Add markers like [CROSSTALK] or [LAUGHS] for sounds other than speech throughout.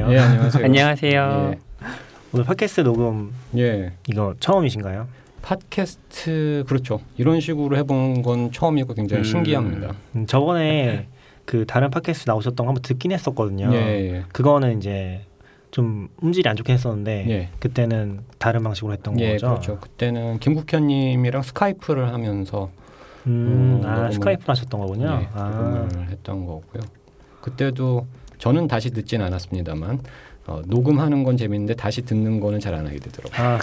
안녕하세요. 예, 안녕하세요. 안녕하세요. 오늘 팟캐스트 녹음 예. 이거 처음이신가요? 팟캐스트 그렇죠. 이런 식으로 해본 건 처음이고 굉장히 음. 신기합니다. 음, 저번에 그 다른 팟캐스트 나오셨던 거 한번 듣긴 했었거든요. 예, 예. 그거는 이제 좀 음질이 안 좋긴 했었는데 예. 그때는 다른 방식으로 했던 예, 거죠. 그렇죠. 그때는 김국현님이랑 스카이프를 하면서 음, 음, 아 녹음을- 스카이프 하셨던 거군요. 예, 아, 녹음을 했던 거고요. 그때도 저는 다시 듣진 않았습니다만 어, 녹음하는 건 재밌는데 다시 듣는 거는 잘 안 하게 되더라고요. 아,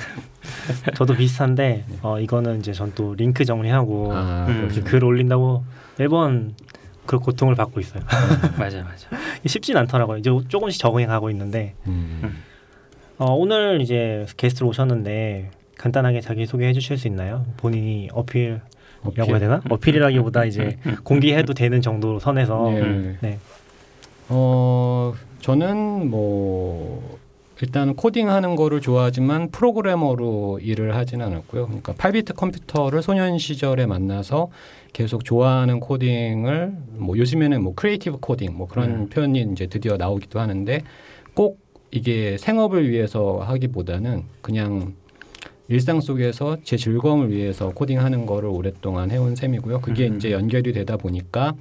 [LAUGHS] 저도 비슷한데 어, 이거는 이제 전 또 링크 정리하고 아, 음. 글 올린다고 매번 그 고통을 받고 있어요. [LAUGHS] 맞아 맞아. 쉽진 않더라고요. 이제 조금씩 적응해 가고 있는데 음. 어, 오늘 이제 게스트로 오셨는데 간단하게 자기 소개해 주실 수 있나요? 본인이 어필이라고 어필. 해야 되나? 어필이라기보다 이제 공개해도 되는 정도로 선에서 예. 음. 네. 어 저는 뭐 일단 코딩하는 거를 좋아하지만 프로그래머로 일을 하진 않았고요. 그러니까 8비트 컴퓨터를 소년 시절에 만나서 계속 좋아하는 코딩을 뭐 요즘에는 뭐 creative coding 뭐 그런 음. 표현이 이제 드디어 나오기도 하는데 꼭 이게 생업을 위해서 하기보다는 그냥 일상 속에서 제 즐거움을 위해서 코딩하는 거를 오랫동안 해온 셈이고요. 그게 음. 이제 연결이 되다 보니까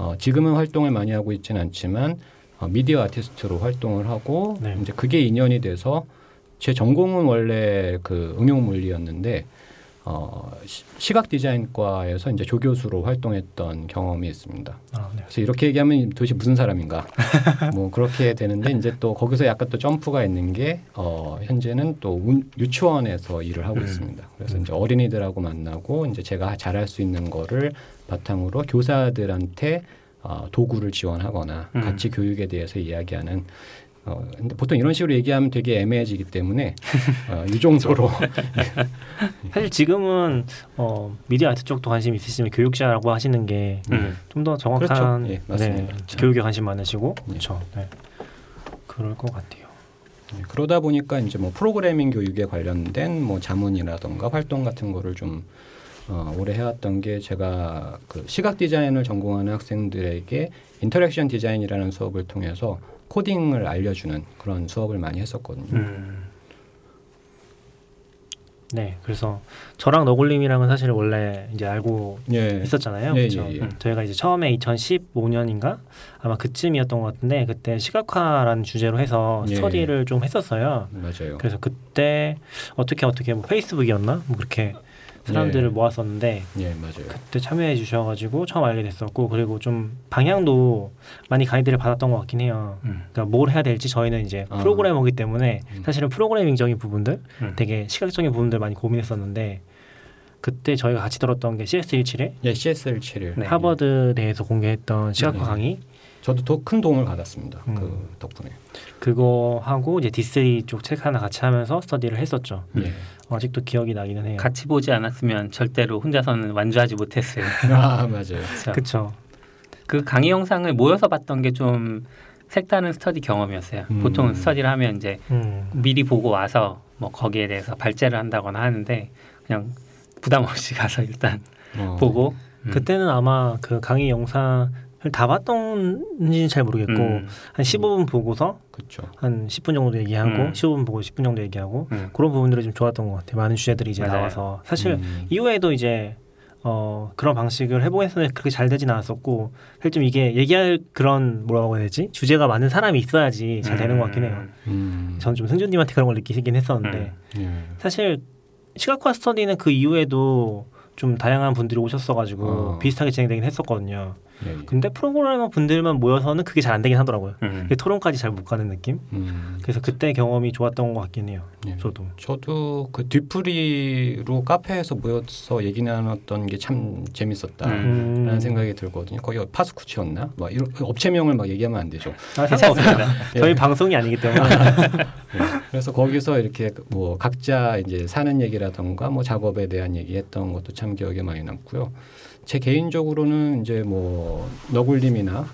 어, 지금은 활동을 많이 하고 있지는 않지만 어, 미디어 아티스트로 활동을 하고 네. 이제 그게 인연이 돼서 제 전공은 원래 그 응용 물리였는데 어, 시, 시각 디자인과에서 이제 조교수로 활동했던 경험이 있습니다. 아, 네. 그래서 이렇게 얘기하면 도대체 무슨 사람인가? [LAUGHS] 뭐 그렇게 되는데 이제 또 거기서 약간 또 점프가 있는 게 어, 현재는 또 운- 유치원에서 일을 하고 음. 있습니다. 그래서 음. 이제 어린이들하고 만나고 이제 제가 잘할 수 있는 거를 바탕으로 교사들한테 어, 도구를 지원하거나 음. 같이 교육에 대해서 이야기하는 어, 근데 보통 이런 식으로 얘기하면 되게 애매해지기 때문에 어, 이 정도로 [LAUGHS] 사실 지금은 어, 미디어 아트 쪽도 관심 있으시면 교육자라고 하시는 게좀 음. 더 정확한 그렇죠. 예, 맞습니다. 네, 교육에 관심 많으시고 예. 그렇죠. 네. 그럴 것 같아요. 네, 그러다 보니까 이제 뭐 프로그래밍 교육에 관련된 뭐 자문이라던가 활동 같은 거를 좀 어, 오래 해왔던 게 제가 그 시각 디자인을 전공하는 학생들에게 interaction design이라는 수업을 통해서 코딩을 알려주는 그런 수업을 많이 했었거든요. 음. 네, 그래서 저랑 너굴님이랑은 사실 원래 이제 알고 예. 있었잖아요. 예, 그렇죠. 예, 예. 음, 저희가 이제 처음에 2015년인가 아마 그쯤이었던 것 같은데 그때 시각화라는 주제로 해서 예. 스터디를 좀 했었어요. 맞아요. 그래서 그때 어떻게 어떻게 뭐 페이스북이었나 뭐 그렇게 사람들을 예. 모았었는데 예, 맞아요. 그때 참여해 주셔가지고 처음 알게 됐었고 그리고 좀 방향도 많이 가이드를 받았던 것 같긴 해요. 음. 그러니까 뭘 해야 될지 저희는 이제 아. 프로그래머기 때문에 음. 사실은 프로그래밍적인 부분들 음. 되게 시각적인 부분들 많이 고민했었는데 그때 저희가 같이 들었던 게 CS17의 예, CSL7일. 네. 하버드 대에서 공개했던 시각화 네. 강의 저도 더 큰 도움을 받았습니다. 음. 그 덕분에. 그거 하고 이제 D3 쪽책 하나 같이 하면서 스터디를 했었죠. 예. 아직도 기억이 나기는 해요. 같이 보지 않았으면 절대로 혼자서는 완주하지 못했어요. [LAUGHS] 아, [LAUGHS] 맞아요. 그쵸. 그 강의 영상을 모여서 봤던 게 좀 색다른 스터디 경험이었어요. 음. 보통 스터디를 하면 이제 음. 미리 보고 와서 뭐 거기에 대해서 발제를 한다거나 하는데 그냥 부담 없이 가서 일단 어. 보고 음. 그때는 아마 그 강의 영상을 다 봤던지는 잘 모르겠고 음. 한 15분 보고서 그렇죠. 한 10분 정도 얘기하고 음. 15분 보고 10분 정도 얘기하고 음. 그런 부분들이 좀 좋았던 것 같아요. 많은 주제들이 이제 맞아요. 나와서 사실 음. 이후에도 이제 어 그런 방식을 해보겠었는데 그렇게 잘 되진 않았었고 사실 좀 이게 얘기할 그런 뭐라고 해야 되지 주제가 많은 사람이 있어야지 잘 되는 것 같긴 해요. 음. 저는 좀 승준님한테 그런 걸 느끼긴 했었는데 음. 예. 사실 시각화 스터디는 그 이후에도 좀 다양한 분들이 오셨어가지고 어. 비슷하게 진행되긴 했었거든요. 예, 예. 근데 프로그래머 분들만 모여서는 그게 잘 안 되긴 하더라고요. 음. 토론까지 잘 못 가는 느낌. 음. 그래서 그때 경험이 좋았던 것 같긴 해요. 예. 저도. 저도 그 뒤풀이로 카페에서 모여서 얘기 나눴던 게 참 재밌었다라는 음. 생각이 들거든요. 거기 파스쿠치였나? 막 이런 업체명을 막 얘기하면 안 되죠. 아, 상관없습니다. [LAUGHS] 예. 저희 방송이 아니기 [LAUGHS] 때문에. 그래서 거기서 이렇게 뭐 각자 이제 사는 얘기라던가 뭐 작업에 대한 얘기했던 것도 참 기억에 많이 남고요. 제 개인적으로는 이제 뭐 너굴님이나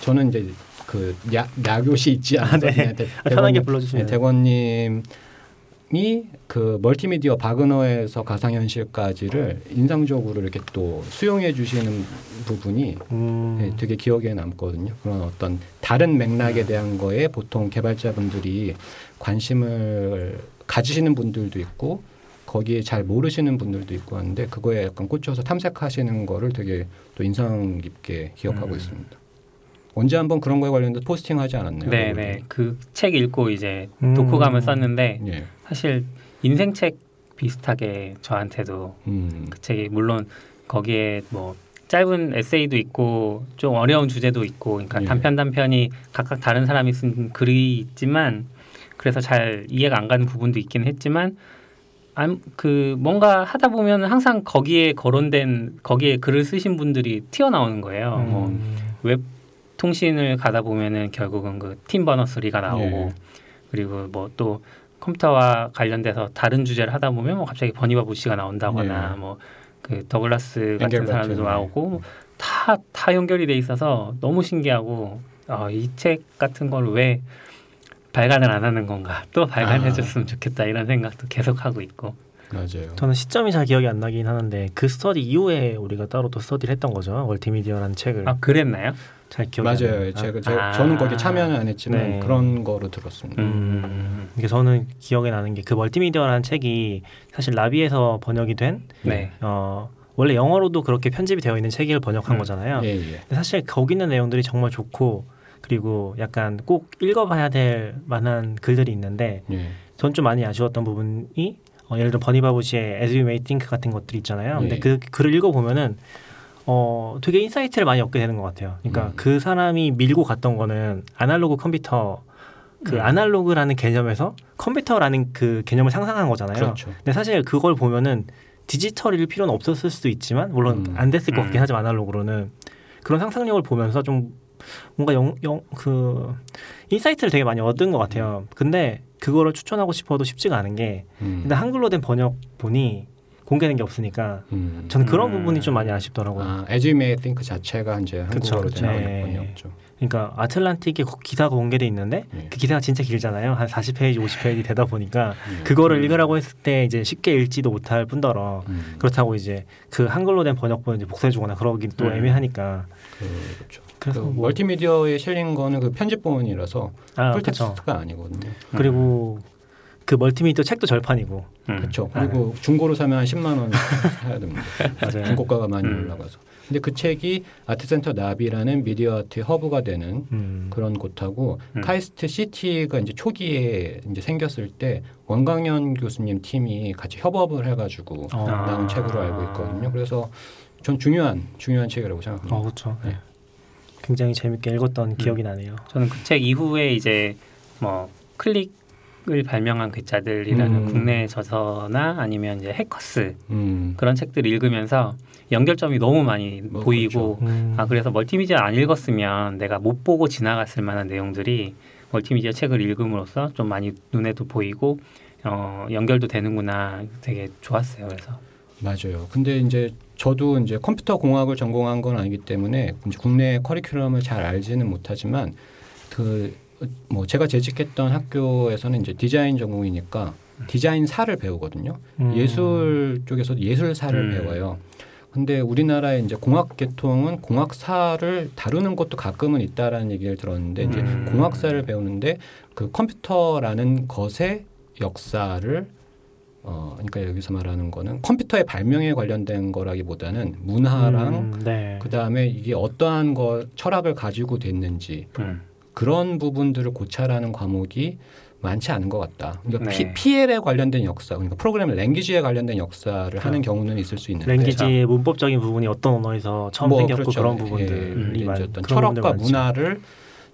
저는 이제 그 야, 야교시 있지 않아요. 네. 편하게 불러주시면 네, 대권님 그 멀티미디어 바그너에서 가상현실까지를 인상적으로 이렇게 또 수용해 주시는 부분이 음. 네, 되게 기억에 남거든요. 그런 어떤 다른 맥락에 대한 거에 보통 개발자분들이 관심을 가지시는 분들도 있고 거기에 잘 모르시는 분들도 있고 하는데 그거에 약간 꽂혀서 탐색하시는 거를 되게 또 인상 깊게 기억하고 음. 있습니다. 언제 한번 그런 거에 관련해서 포스팅하지 않았나요? 네, 네. 그 책 읽고 이제 음. 독후감을 썼는데 예. 사실 인생 책 비슷하게 저한테도 음. 그 책이 물론 거기에 뭐 짧은 에세이도 있고 좀 어려운 주제도 있고 그러니까 예. 단편 단편이 각각 다른 사람이 쓴 글이 있지만 그래서 잘 이해가 안 가는 부분도 있긴 했지만 안, 그 뭔가 하다 보면 항상 거기에 거론된 거기에 글을 쓰신 분들이 튀어나오는 거예요. 뭐 음. 웹 통신을 가다 보면은 결국은 그 팀 버너스 리가 나오고 예. 그리고 뭐 또 컴퓨터와 관련돼서 다른 주제를 하다 보면 뭐 갑자기 버니바 부시가 나온다거나 예. 뭐그 더글라스 같은 사람도 나오고 다다 연결이 돼 있어서 너무 신기하고 아, 이 책 같은 걸왜 발간을 안 하는 건가 또 발간해줬으면 좋겠다 이런 생각도 계속 하고 있고 맞아요. 저는 시점이 잘 기억이 안 나긴 하는데 그 스터디 이후에 우리가 따로 또 스터디를 했던 거죠. 멀티미디어라는 책을 아 그랬나요? 잘 기억이 안 맞아요. 나요. 제가, 제가 아. 저는 거기 참여는 안 했지만 네. 그런 거로 들었습니다. 음, 이게 저는 기억에 나는 게그 멀티미디어라는 책이 사실 나비에서 번역이 된 네. 어, 원래 영어로도 그렇게 편집이 되어 있는 책을 번역한 음. 거잖아요. 예, 예. 근데 사실 거기 있는 내용들이 정말 좋고 그리고 약간 꼭 읽어봐야 될 만한 글들이 있는데 예. 전좀 많이 아쉬웠던 부분이 어, 예를 들어 버니바부시의 As You May Think 같은 것들이 있잖아요. 근데 예. 그 글을 읽어보면은 어, 되게 insight를 많이 얻게 되는 것 같아요. 그러니까 음. 그 사람이 밀고 갔던 거는 아날로그 컴퓨터 그 음. 아날로그라는 개념에서 컴퓨터라는 그 개념을 상상한 거잖아요. 그렇죠. 근데 사실 그걸 보면은 디지털일 필요는 없었을 수도 있지만 물론 음. 안 됐을 것 같긴 음. 하지만 아날로그로는 그런 상상력을 보면서 좀 뭔가 영, 영, 그 insight를 되게 많이 얻은 것 같아요. 근데 그거를 추천하고 싶어도 쉽지가 않은 게 음. 일단 한글로 된 번역본이 공개된 게 없으니까 음. 저는 그런 음. 부분이 좀 많이 아쉽더라고요. 아, May Think 자체가 이제 그쵸, 한국어로 그쵸. 된 네. 번역이었죠. 그러니까 아틀란틱에 거- 기사가 공개돼 있는데 예. 그 기사가 진짜 길잖아요. 한 40페이지, 50페이지 되다 보니까 예. 그거를 음. 읽으라고 했을 때 이제 쉽게 읽지도 못할 뿐더러 음. 그렇다고 이제 그 한글로 된 번역본을 이제 복사해 주거나 그러긴 또 음. 애매하니까 그렇죠. 그래서 그 뭐- 멀티미디어에 실린 거는 그 편집본이라서 아. full text가 아니거든요. 그리고 그 멀티미디어 책도 절판이고 음. 그렇죠. 그리고 중고로 사면 한 10만 원 사야 됩니다. [LAUGHS] 맞아요. 중고가가 많이 음. 올라가서. 근데 그 책이 아트센터 나비라는 미디어 아트 허브가 되는 음. 그런 곳하고 음. 카이스트 CT가 이제 초기에 이제 생겼을 때 원광연 교수님 팀이 같이 협업을 해가지고 어. 아. 나온 책으로 알고 있거든요. 그래서 전 중요한 중요한 책이라고 생각합니다. 어, 그렇죠. 네. 굉장히 재밌게 읽었던 기억이 나네요. 저는 그 책 이후에 이제 뭐 클릭을 발명한 괴짜들이라는 음. 국내 저서나 아니면 이제 해커스 음, 그런 책들 읽으면서 연결점이 너무 많이 뭐 보이고 음. 아 그래서 멀티미디어 안 읽었으면 내가 못 보고 지나갔을 만한 내용들이 멀티미디어 책을 읽음으로써 좀 많이 눈에도 보이고 어, 연결도 되는구나 되게 좋았어요. 그래서 맞아요. 근데 이제 저도 이제 컴퓨터 공학을 전공한 건 아니기 때문에 국내 커리큘럼을 잘 알지는 못하지만 그 뭐 제가 재직했던 학교에서는 이제 디자인 전공이니까 디자인사를 배우거든요. 음. 예술 쪽에서 예술사를 음. 배워요. 근데 우리나라의 이제 공학 계통은 공학사를 다루는 것도 가끔은 있다라는 얘기를 들었는데 이제 음. 공학사를 배우는데 그 컴퓨터라는 것의 역사를 어 그러니까 여기서 말하는 거는 컴퓨터의 발명에 관련된 거라기보다는 문화랑 음, 네. 그 다음에 이게 어떠한 거 철학을 가지고 됐는지 음. 그런 부분들을 고찰하는 과목이 많지 않은 것 같다. 그러니까 네. P, PL에 관련된 역사, 그러니까 프로그램 랭귀지에 관련된 역사를 하는 경우는 있을 수 있는데 랭귀지의 문법적인 부분이 어떤 언어에서 처음 뭐 생겼고 그렇죠. 그런 예, 부분들이 이제 많- 어떤 철학과 부분들 많죠.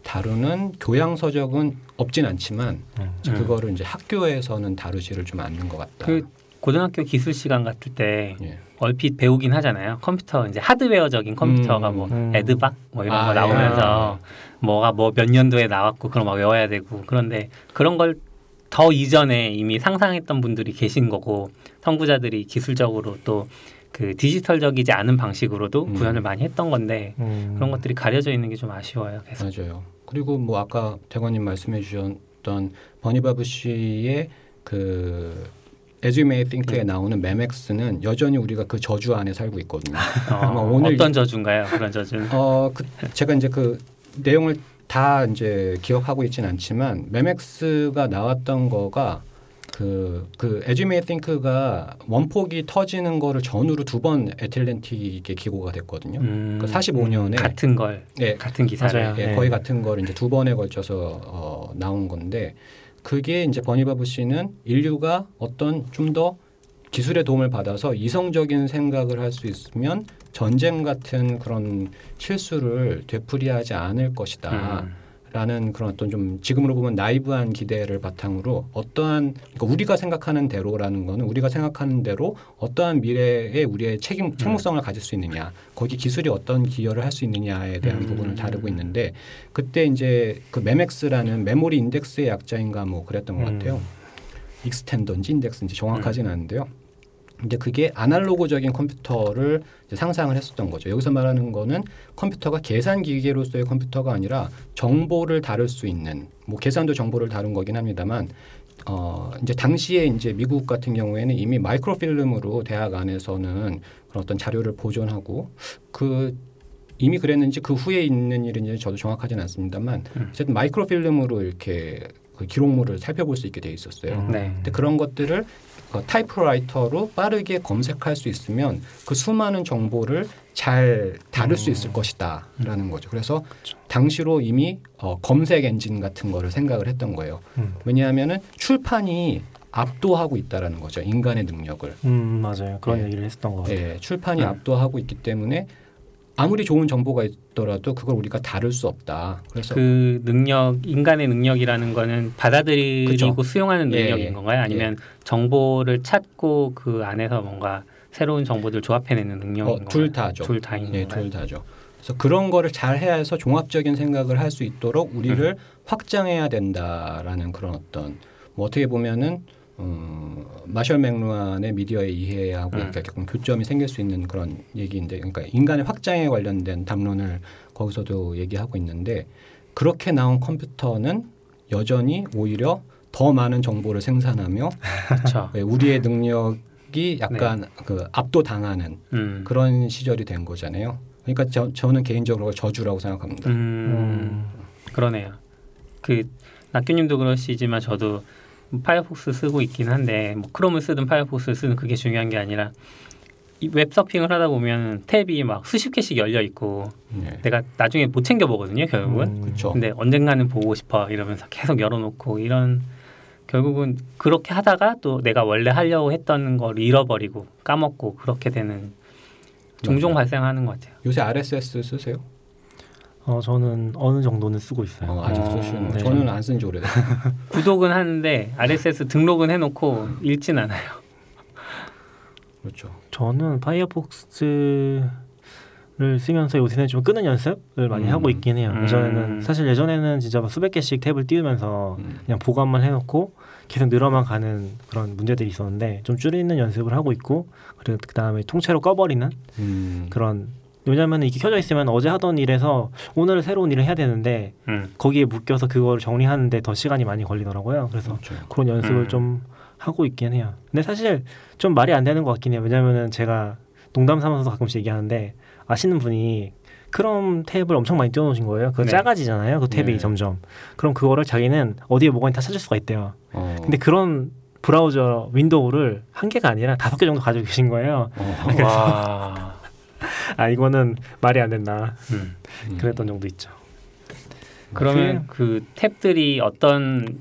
다루는 교양 서적은 없진 않지만 음. 음. 그거를 이제 학교에서는 다루지를 좀 않는 것 같다. 그 고등학교 기술 시간 같을 때 예. 얼핏 배우긴 하잖아요. 컴퓨터 이제 하드웨어적인 컴퓨터가 음. 뭐 음. 에드박 뭐 이런 아, 거 예. 나오면서 뭐가 뭐 몇 년도에 나왔고 그런 거막 외워야 되고 그런데 그런 걸 더 이전에 이미 상상했던 분들이 계신 거고 선구자들이 기술적으로 또 그 디지털적이지 않은 방식으로도 음. 구현을 많이 했던 건데 음. 그런 것들이 가려져 있는 게 좀 아쉬워요. 계속. 맞아요. 그리고 뭐 아까 대관님 말씀해 주셨던 버니바브 씨의 그 As You May Think에 나오는 매맥스는 여전히 우리가 그 저주 안에 살고 있거든요. 어, [LAUGHS] 아마 오늘 어떤 저주인가요? 그런 저주는. 어, 그 제가 이제 그 내용을 다 이제 기억하고 있진 않지만 매맥스가 나왔던 거가 그, 그 May Think가 원폭이 터지는 거를 전후로 두 번 애틀랜틱에 기고가 됐거든요. 음, 그 45년에 같은 걸 예, 같은 기사를. 예, 네. 거의 같은 걸 이제 두 번에 걸쳐서 어, 나온 건데 그게 이제 버니바브 씨는 인류가 어떤 좀 더 기술의 도움을 받아서 이성적인 생각을 할 수 있으면 전쟁 같은 그런 실수를 되풀이하지 않을 것이다. 음. 라는 그런 어떤 좀 지금으로 보면 나이브한 기대를 바탕으로 어떠한 그러니까 우리가 생각하는 대로라는 거는 우리가 생각하는 대로 어떠한 미래에 우리의 책임 책무성을 가질 수 있느냐 거기 기술이 어떤 기여를 할 수 있느냐에 대한 음. 부분을 다루고 있는데 그때 이제 그 Memex라는 memory index의 약자인가 뭐 그랬던 것 음. 같아요 extended인지 index인지 정확하지는 않은데요 이제 그게 아날로그적인 컴퓨터를 상상을 했었던 거죠. 여기서 말하는 거는 컴퓨터가 계산 기계로서의 컴퓨터가 아니라 정보를 다룰 수 있는 뭐 계산도 정보를 다룬 거긴 합니다만 어 이제 당시에 이제 미국 같은 경우에는 이미 마이크로필름으로 대학 안에서는 그런 어떤 자료를 보존하고 그 이미 그랬는지 그 후에 있는 일인지 저도 정확하지는 않습니다만 음. 어쨌든 마이크로필름으로 이렇게 그 기록물을 살펴볼 수 있게 돼 있었어요. 음. 네. 근데 그런 것들을 어, 타이프라이터로 빠르게 검색할 수 있으면 그 수많은 정보를 잘 다룰 수 있을 것이다라는 거죠. 그래서 당시로 이미 어, 검색 엔진 같은 거를 생각을 했던 거예요. 음. 왜냐하면은 출판이 압도하고 있다라는 거죠. 인간의 능력을. 음 맞아요. 그런 예. 얘기를 했었던 것 같아요. 예, 출판이 음. 압도하고 있기 때문에 아무리 좋은 정보가 있더라도 그걸 우리가 다룰 수 없다. 그래서 그 능력 인간의 능력이라는 거는 받아들이고 그죠. 수용하는 예, 능력인 예. 건가요? 아니면 정보를 찾고 그 안에서 뭔가 새로운 정보들 조합해내는 능력인 어, 건가요? 둘 다죠. 둘 다인 예, 건가요? 둘 다죠. 그래서 그런 거를 잘 해야 해서 종합적인 생각을 할 수 있도록 우리를 음. 확장해야 된다라는 그런 어떤 뭐 어떻게 보면은 음, 마셜 맥루안의 미디어의 이해하고 음. 이렇게 조금 교점이 생길 수 있는 그런 얘기인데, 그러니까 인간의 확장에 관련된 담론을 거기서도 얘기하고 있는데 그렇게 나온 컴퓨터는 여전히 오히려 더 많은 정보를 생산하며 우리의 능력이 약간 그 압도당하는 음. 그런 시절이 된 거잖아요. 그러니까 저, 저는 개인적으로 저주라고 생각합니다. 음, 음. 그러네요. 그 낙규님도 그러시지만 저도 파이어폭스 쓰고 있긴 한데 뭐 크롬을 쓰든 파이어폭스를 쓰든 그게 중요한 게 아니라 이 웹서핑을 하다 보면 탭이 막 수십 개씩 열려 있고 네. 내가 나중에 못 챙겨 보거든요 결국은. 음. 근데 언젠가는 보고 싶어 이러면서 계속 열어놓고 이런 결국은 그렇게 하다가 또 내가 원래 하려고 했던 걸 잃어버리고 까먹고 그렇게 되는 종종 맞아요. 발생하는 것 같아요. 요새 RSS 쓰세요? 어 저는 어느 정도는 쓰고 있어요. 어, 아직 어, 쓰시는 네. 저는 안 쓴 지 오래됐어요. [LAUGHS] 구독은 하는데 RSS 등록은 해놓고 읽진 않아요. 그렇죠. 저는 파이어폭스를 쓰면서 요새는 좀 끄는 연습을 많이 음. 하고 있긴 해요. 음. 예전에는 사실 예전에는 진짜 막 수백 개씩 탭을 띄우면서 음. 그냥 보관만 해놓고 계속 늘어만 가는 그런 문제들이 있었는데 좀 줄이는 연습을 하고 있고 그리고 그 다음에 통째로 꺼버리는 음. 그런 왜냐하면 이게 켜져 있으면 어제 하던 일에서 오늘 새로운 일을 해야 되는데 음. 거기에 묶여서 그걸 정리하는데 더 시간이 많이 걸리더라고요. 그래서 그렇죠. 그런 연습을 음. 좀 하고 있긴 해요. 근데 사실 좀 말이 안 되는 것 같긴 해요. 왜냐면은 제가 농담 삼아서 가끔씩 얘기하는데 아시는 분이 크롬 탭을 엄청 많이 띄워놓으신 거예요. 그거 네. 작아지잖아요. 그 탭이 네. 점점. 그럼 그거를 자기는 어디에 뭐가 있다 찾을 수가 있대요. 어. 근데 그런 브라우저 윈도우를 한 개가 아니라 다섯 개 정도 가지고 계신 거예요. 어. [LAUGHS] 와. 아 이거는 말이 안 된다. 음. 음. 그랬던 적도 있죠. 그러면 그 탭들이 어떤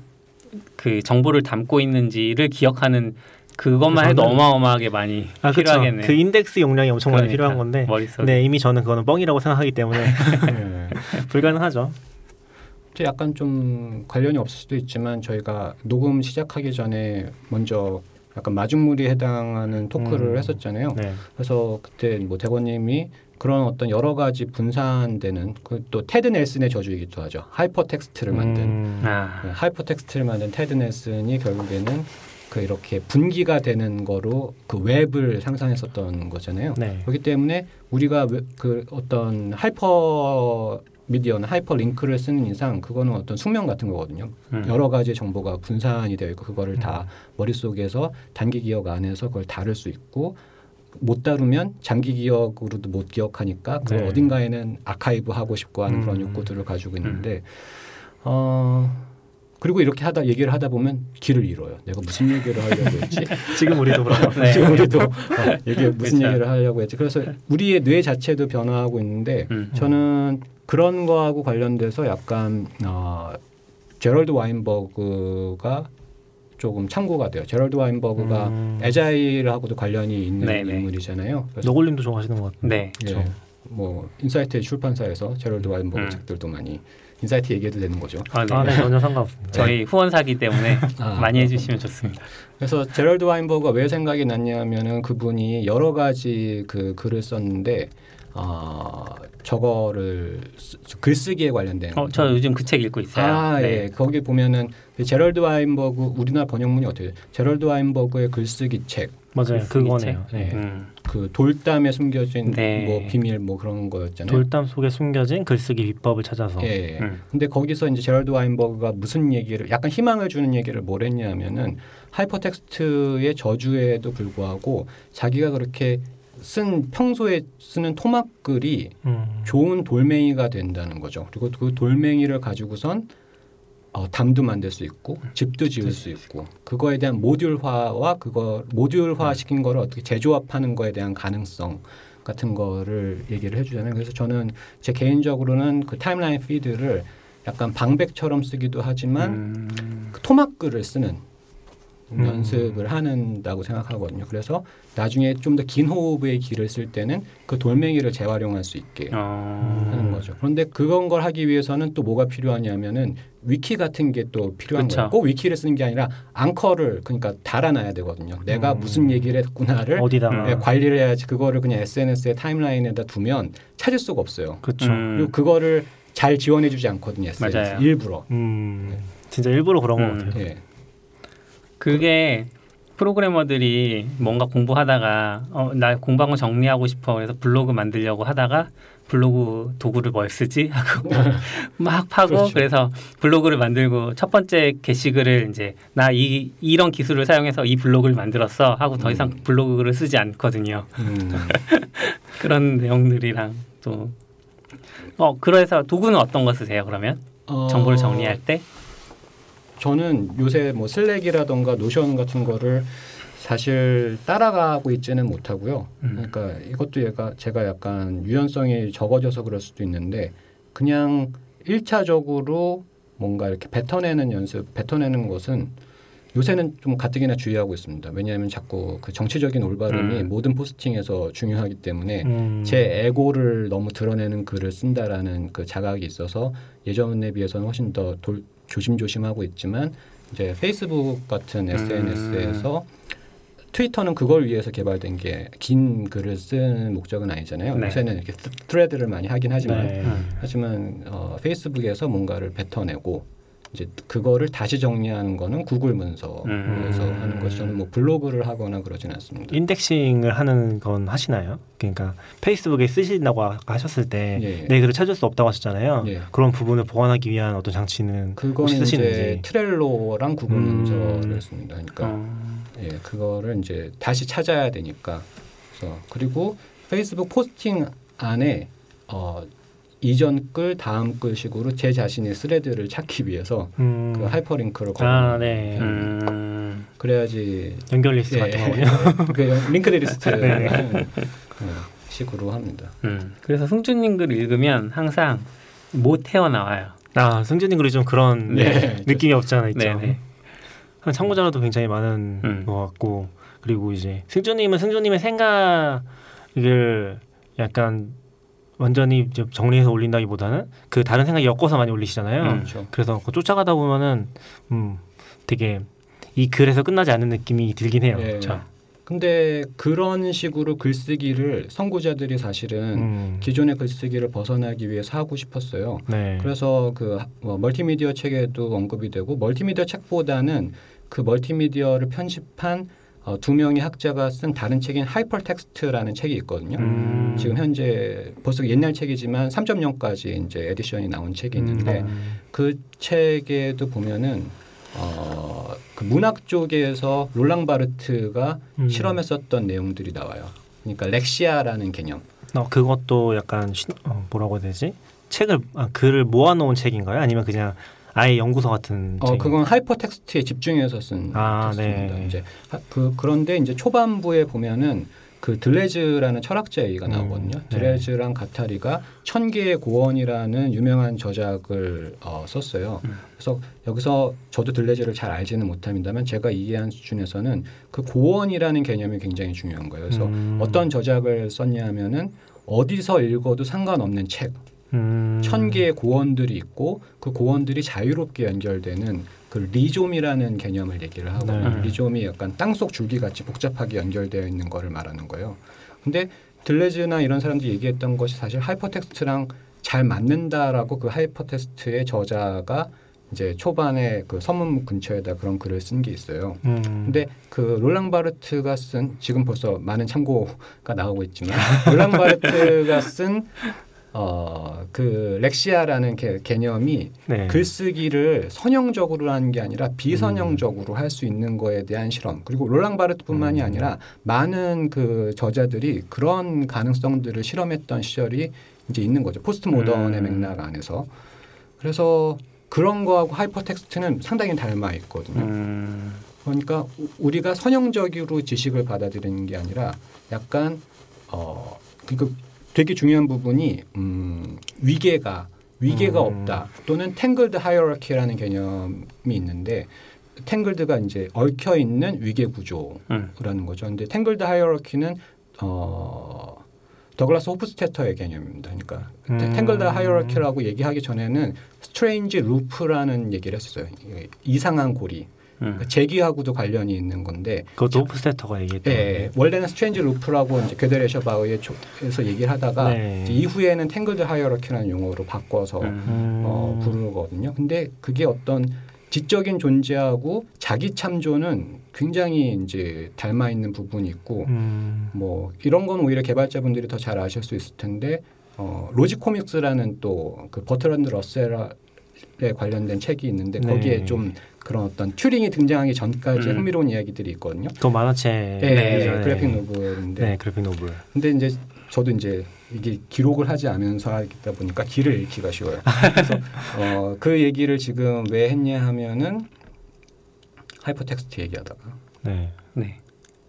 그 정보를 담고 있는지를 기억하는 그것만 해도 어마어마하게 많이 아. 필요하겠네요. 그 인덱스 용량이 엄청 많이 그러니까, 필요한 건데. 머릿속에. 네 이미 저는 그거는 뻥이라고 생각하기 때문에 [LAUGHS] 네. [LAUGHS] 불가능하죠. 또 약간 좀 관련이 없을 수도 있지만 저희가 녹음 시작하기 전에 먼저 약간 마중물에 해당하는 토크를 음. 했었잖아요. 네. 그래서 그때 뭐 대건님이 그런 어떤 여러 가지 분산되는 그또 테드 넬슨의 저주이기도 하죠. 하이퍼 텍스트를 만든 음, 아, 네, 하이퍼 텍스트를 만든 테드 넬슨이 결국에는 그 이렇게 분기가 되는 거로 그 웹을 상상했었던 거잖아요. 네. 그렇기 때문에 우리가 웹- 그 어떤 하이퍼 미디어나 하이퍼 링크를 쓰는 이상 그거는 어떤 숙명 같은 거거든요. 음. 여러 가지 정보가 분산이 되어 있고 그거를 음. 다 머릿속에서 단기 기억 안에서 그걸 다룰 수 있고 못 다루면 장기 기억으로도 못 기억하니까 그걸 네. 어딘가에는 아카이브 하고 싶고 하는 그런 음. 욕구들을 가지고 있는데 어 그리고 이렇게 하다 얘기를 하다 보면 길을 잃어요. 내가 무슨 얘기를 하려고 했지? 지금 우리도 그렇고. 네. 지금 우리도 어, 얘기 [LAUGHS] 무슨 그쵸. 얘기를 하려고 했지. 그래서 우리의 뇌 자체도 변화하고 있는데 음. 저는 그런 거하고 관련돼서 약간 어, 제럴드 와인버그가 조금 참고가 돼요. 제럴드 와인버그가 음. agile하고도 관련이 있는 네네. 인물이잖아요. 그래서 너굴님도 좋아하시는 것 같아요. 네. 예, 뭐 인사이트 출판사에서 제럴드 와인버그 음. 책들도 많이 인사이트 얘기해도 되는 거죠. 아, 네. 아, 네, 전혀 상관없습니다. 저희 후원사기 때문에 [LAUGHS] 아, 많이 해주시면 좋습니다. 그래서 제럴드 와인버그가 왜 생각이 났냐면은 그분이 여러 가지 그 글을 썼는데 어, 저거를 쓰- 글쓰기에 관련된 어, 저 요즘 그 책 읽고 있어요. 아, 네. 예. 거기 보면은 그 제럴드 와인버그 우리나라 번역문이 어떻게 돼요? 제럴드 와인버그의 글쓰기 책, 맞아요. 글쓰기 그거네요. 책. 네. 음. 그 돌담에 숨겨진 네. 뭐 비밀 뭐 그런 거였잖아요. 돌담 속에 숨겨진 글쓰기 비법을 찾아서. 예. 음. 근데 거기서 이제 제럴드 와인버그가 무슨 얘기를 약간 희망을 주는 얘기를 뭘 했냐면은 하이퍼텍스트의 저주에도 불구하고 자기가 그렇게 쓴 평소에 쓰는 토막글이 음. 좋은 돌멩이가 된다는 거죠. 그리고 그 돌멩이를 가지고선 어, 담도 만들 수 있고 집도 지을 수 있고 그거에 대한 모듈화와 그거 모듈화 시킨 거를 어떻게 재조합하는 거에 대한 가능성 같은 거를 얘기를 해주잖아요. 그래서 저는 제 개인적으로는 그 타임라인 피드를 약간 방백처럼 쓰기도 하지만 음. 그 토막글을 쓰는 음. 연습을 한다고 생각하거든요. 그래서 나중에 좀 더 긴 호흡의 길을 쓸 때는 그 돌멩이를 재활용할 수 있게 어. 하는 거죠. 그런데 그런 걸 하기 위해서는 또 뭐가 필요하냐면은 위키 같은 게 또 필요한 그쵸. 거예요. 꼭 위키를 쓰는 게 아니라 앙커를 그러니까 달아놔야 되거든요. 내가 음. 무슨 얘기를 했구나를 어디다가. 예, 관리를 해야지 그거를 그냥 SNS에 타임라인에다 두면 찾을 수가 없어요. 그렇죠. 음. 그리고 그거를 잘 지원해주지 않거든요. SNS 맞아요. 일부러. 음. 진짜 일부러 그런 음. 것 같아요. 예. 그게 프로그래머들이 뭔가 공부하다가 어, 나 공부한 거 정리하고 싶어 그래서 블로그 만들려고 하다가 블로그 도구를 뭘 쓰지 [LAUGHS] 하고 [LAUGHS] 막 파고 그렇죠. 그래서 블로그를 만들고 첫 번째 게시글을 이제 나 이 이런 기술을 사용해서 이 블로그를 만들었어 하고 더 이상 음. 블로그를 쓰지 않거든요. 음. [LAUGHS] 그런 내용들이랑 또 어, 그래서 도구는 어떤 거 쓰세요, 그러면? 어, 정보를 정리할 때? 저는 요새 뭐 슬랙이라던가 노션 같은 거를 사실 따라가고 있지는 못하고요. 음. 그러니까 이것도 얘가 제가 약간 유연성이 적어져서 그럴 수도 있는데 그냥 일차적으로 뭔가 이렇게 뱉어내는 연습, 뱉어내는 것은 요새는 좀 가뜩이나 주의하고 있습니다. 왜냐하면 자꾸 그 정치적인 올바름이 음. 모든 포스팅에서 중요하기 때문에 음. 제 에고를 너무 드러내는 글을 쓴다라는 그 자각이 있어서 예전에 비해서는 훨씬 더 돌, 조심조심하고 있지만 이제 페이스북 같은 SNS에서 트위터는 그걸 위해서 개발된 게 긴 글을 쓰는 목적은 아니잖아요. 네. 요새는 이렇게 트- 트레드를 많이 하긴 하지만 네. 음. 하지만 어, 페이스북에서 뭔가를 뱉어내고 이제 그거를 다시 정리하는 거는 구글 문서에서 음. 하는 거죠. 저는 뭐 블로그를 하거나 그러진 않습니다. 인덱싱을 하는 건 하시나요? 그러니까 페이스북에 쓰신다고 아- 하셨을 때 예, 예. 내 글을 찾을 수 없다고 하셨잖아요. 예. 그런 부분을 보완하기 위한 어떤 장치는 이제 쓰시는지. Trello랑 구글 음. 문서를 씁니다. 그러니까 어. 예, 그거를 이제 다시 찾아야 되니까. 그래서 그리고 페이스북 포스팅 안에 어, 이전 글, 다음 글 식으로 제 자신의 thread를 찾기 위해서 음. 그 hyperlink를 걸어. 아, 네. 음. 그래야지 연결 리스트 예, 같은 거군요. [LAUGHS] 그 linked list 네. 식으로 합니다. 음. 그래서 승준님 글 읽으면 항상 못 헤어나와요. 아, 승준님 글이 좀 그런 네. [LAUGHS] 느낌이 없지 않아 있죠. 네네. 참고자료도 굉장히 많은 음. 것 같고 그리고 이제 승준님은 승준님의 생각을 약간 완전히 이제 정리해서 올린다기보다는 그 다른 생각 엮어서 많이 올리시잖아요. 음. 그렇죠. 그래서 그거 쫓아가다 보면은 음 되게 이 글에서 끝나지 않는 느낌이 들긴 해요. 예. 그렇죠? 근데 그런 식으로 글쓰기를 선구자들이 사실은 음. 기존의 글쓰기를 벗어나기 위해서 하고 싶었어요. 네. 그래서 그 뭐, 멀티미디어 책에도 언급이 되고 멀티미디어 책보다는 그 멀티미디어를 편집한 어, 두 명의 학자가 쓴 다른 책인 하이퍼텍스트라는 책이 있거든요. 음. 음. 지금 현재 벌써 옛날 책이지만 3.0까지 이제 edition이 나온 책이 있는데 음. 그 책에도 보면은 어, 그 문학 쪽에서 롤랑 바르트가 음. 실험했었던 내용들이 나와요. 그러니까 lexia라는 개념. 어, 그것도 약간 신, 어, 뭐라고 해야 되지? 책을 아, 글을 모아놓은 책인가요? 아니면 그냥 아예 연구서 같은 어 책? 그건 하이퍼텍스트에 집중해서 쓴 아, 텍스트입니다. 네. 이제 하- 그 그런데 이제 초반부에 보면은 그 들뢰즈라는 철학자 얘기가 음, 나오거든요. 네. 들뢰즈랑 가타리가 천 개의 고원이라는 유명한 저작을 어, 썼어요. 음. 그래서 여기서 저도 들뢰즈를 잘 알지는 못합니다만 제가 이해한 수준에서는 그 고원이라는 개념이 굉장히 중요한 거예요. 그래서 음. 어떤 저작을 썼냐면은 어디서 읽어도 상관없는 책, 음. 천 개의 고원들이 있고 그 고원들이 자유롭게 연결되는 그 rhizome이라는 개념을 얘기를 하고 네. rhizome이 약간 땅속 줄기 같이 복잡하게 연결되어 있는 거를 말하는 거예요. 근데 들뢰즈나 이런 사람들이 얘기했던 것이 사실 하이퍼텍스트랑 잘 맞는다라고 그 하이퍼텍스트의 저자가 이제 초반에 그 서문 근처에다 그런 글을 쓴 게 있어요. 음. 근데 그 롤랑 바르트가 쓴 지금 벌써 많은 참고가 나오고 있지만 롤랑 바르트가 쓴 어, 그 lexia라는 개, 개념이 네. 글쓰기를 선형적으로 하는 게 아니라 비선형적으로 할수 있는 거에 대한 실험 그리고 롤랑 바르트뿐만이 음. 아니라 많은 그 저자들이 그런 가능성들을 실험했던 시절이 이제 있는 거죠 포스트 모던의 음. 맥락 안에서 그래서 그런 거하고 하이퍼 텍스트는 상당히 닮아 있거든요. 음. 그러니까 우- 우리가 선형적으로 지식을 받아들이는 게 아니라 약간 어 그러니까 되게 중요한 부분이 음, 위계가 위계가 음. 없다 또는 tangled hierarchy라는 개념이 있는데 tangled가 이제 얽혀 있는 위계 구조라는 음. 거죠. 근데 tangled hierarchy는 어 더글라스 호프스테터의 개념입니다. 그러니까 음. tangled hierarchy라고 얘기하기 전에는 strange loop라는 얘기를 했어요. 이게 이상한 고리. 음. 그러니까 재귀하고도 관련이 있는 건데 그것도 호프스테터가 얘기했던 예, 건데. 원래는 strange loop라고 이제 괴델 에셔 바흐에서 얘기를 하다가 네. 이후에는 tangled hierarchy라는 용어로 바꿔서 음. 음. 어, 부르거든요. 근데 그게 어떤 지적인 존재하고 자기 참조는 굉장히 이제 닮아 있는 부분이 있고 음. 뭐 이런 건 오히려 개발자분들이 더 잘 아실 수 있을 텐데 어, Logicomix라는 또 그 버트런드 러셀 에 관련된 책이 있는데 네. 거기에 좀 그런 어떤 튜링이 등장하기 전까지 음. 흥미로운 이야기들이 있거든요. 그거 만화책 예, 네, 예, 네. graphic novel인데 네, graphic novel. 근데 이제 저도 이제 이게 기록을 하지 않으면서 하다 보니까 길을 잃기가 쉬워요. [LAUGHS] 그래서 어, 그 얘기를 지금 왜 했냐 하면은 하이퍼텍스트 얘기하다가 네. 네.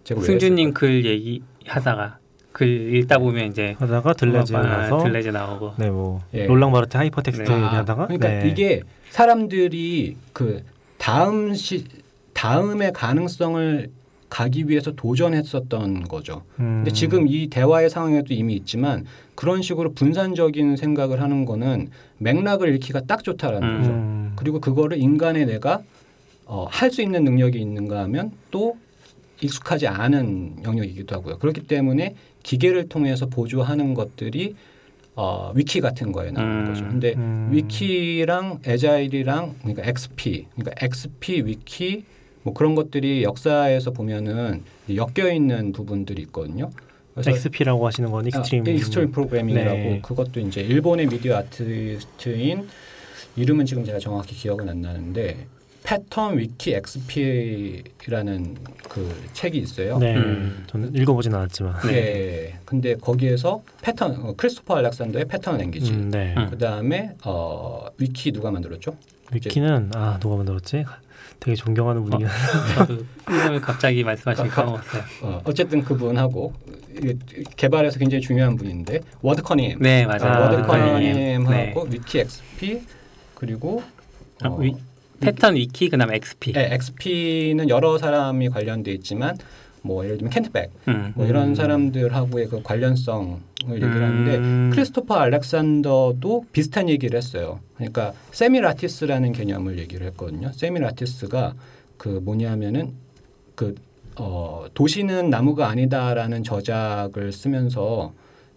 제가 왜 승준님 글 얘기 하다가 글 읽다 보면 이제 하다가 들뢰즈 어, 아, 나서 들뢰즈 나오고 네, 뭐 예. 롤랑 바르트 하이퍼 텍스트 네. 얘기하다가 그러니까 네. 이게 사람들이 그 다음 시 다음의 가능성을 가기 위해서 도전했었던 거죠. 음. 근데 지금 이 대화의 상황에도 이미 있지만 그런 식으로 분산적인 생각을 하는 거는 맥락을 잃기가 딱 좋다라는 음. 거죠. 음. 그리고 그거를 인간의 내가 어, 할 수 있는 능력이 있는가 하면 또 익숙하지 않은 영역이기도 하고요. 그렇기 때문에 기계를 통해서 보조하는 것들이 어, 위키 같은 거에 나오는 음. 거죠. 근데 음. 위키랑 agile이랑 그러니까 XP, 그러니까 XP 위키 뭐 그런 것들이 역사에서 보면은 엮여 있는 부분들이 있거든요. 그래서 XP라고 하시는 건 extreme 아, extreme programming이라고 네. 그것도 이제 일본의 미디어 아티스트인 이름은 지금 제가 정확히 기억은 안 나는데 패턴 위키 XP라는 그 책이 있어요. 네. 음. 저는 읽어보진 않았지만. 네. 근데 거기에서 패턴 어, 크리스토퍼 알렉산더의 패턴 랭귀지. 음, 네. 음. 그다음에 어 위키 누가 만들었죠? 위키는 아 누가 만들었지? 되게 존경하는 분이긴 [LAUGHS] 이름을 갑자기 말씀하시니 까먹었어요. 어, 어쨌든 그분하고 개발에서 굉장히 중요한 분인데 워드커님. 네 맞아요. 아, 워드커님하고 네. 위키 XP 그리고 아, 어, 위- 패턴 위키 그다음 XP. 네, XP는 여러 사람이 관련돼 있지만 뭐 예를 들면 켄트백 음. 뭐 음. 이런 사람들하고의 그 관련성을 얘기를 음. 하는데 크리스토퍼 알렉산더도 비슷한 얘기를 했어요. 그러니까 세미라티스라는 개념을 얘기를 했거든요. 세미라티스가 그 뭐냐면은 그 어, 도시는 나무가 아니다라는 저작을 쓰면서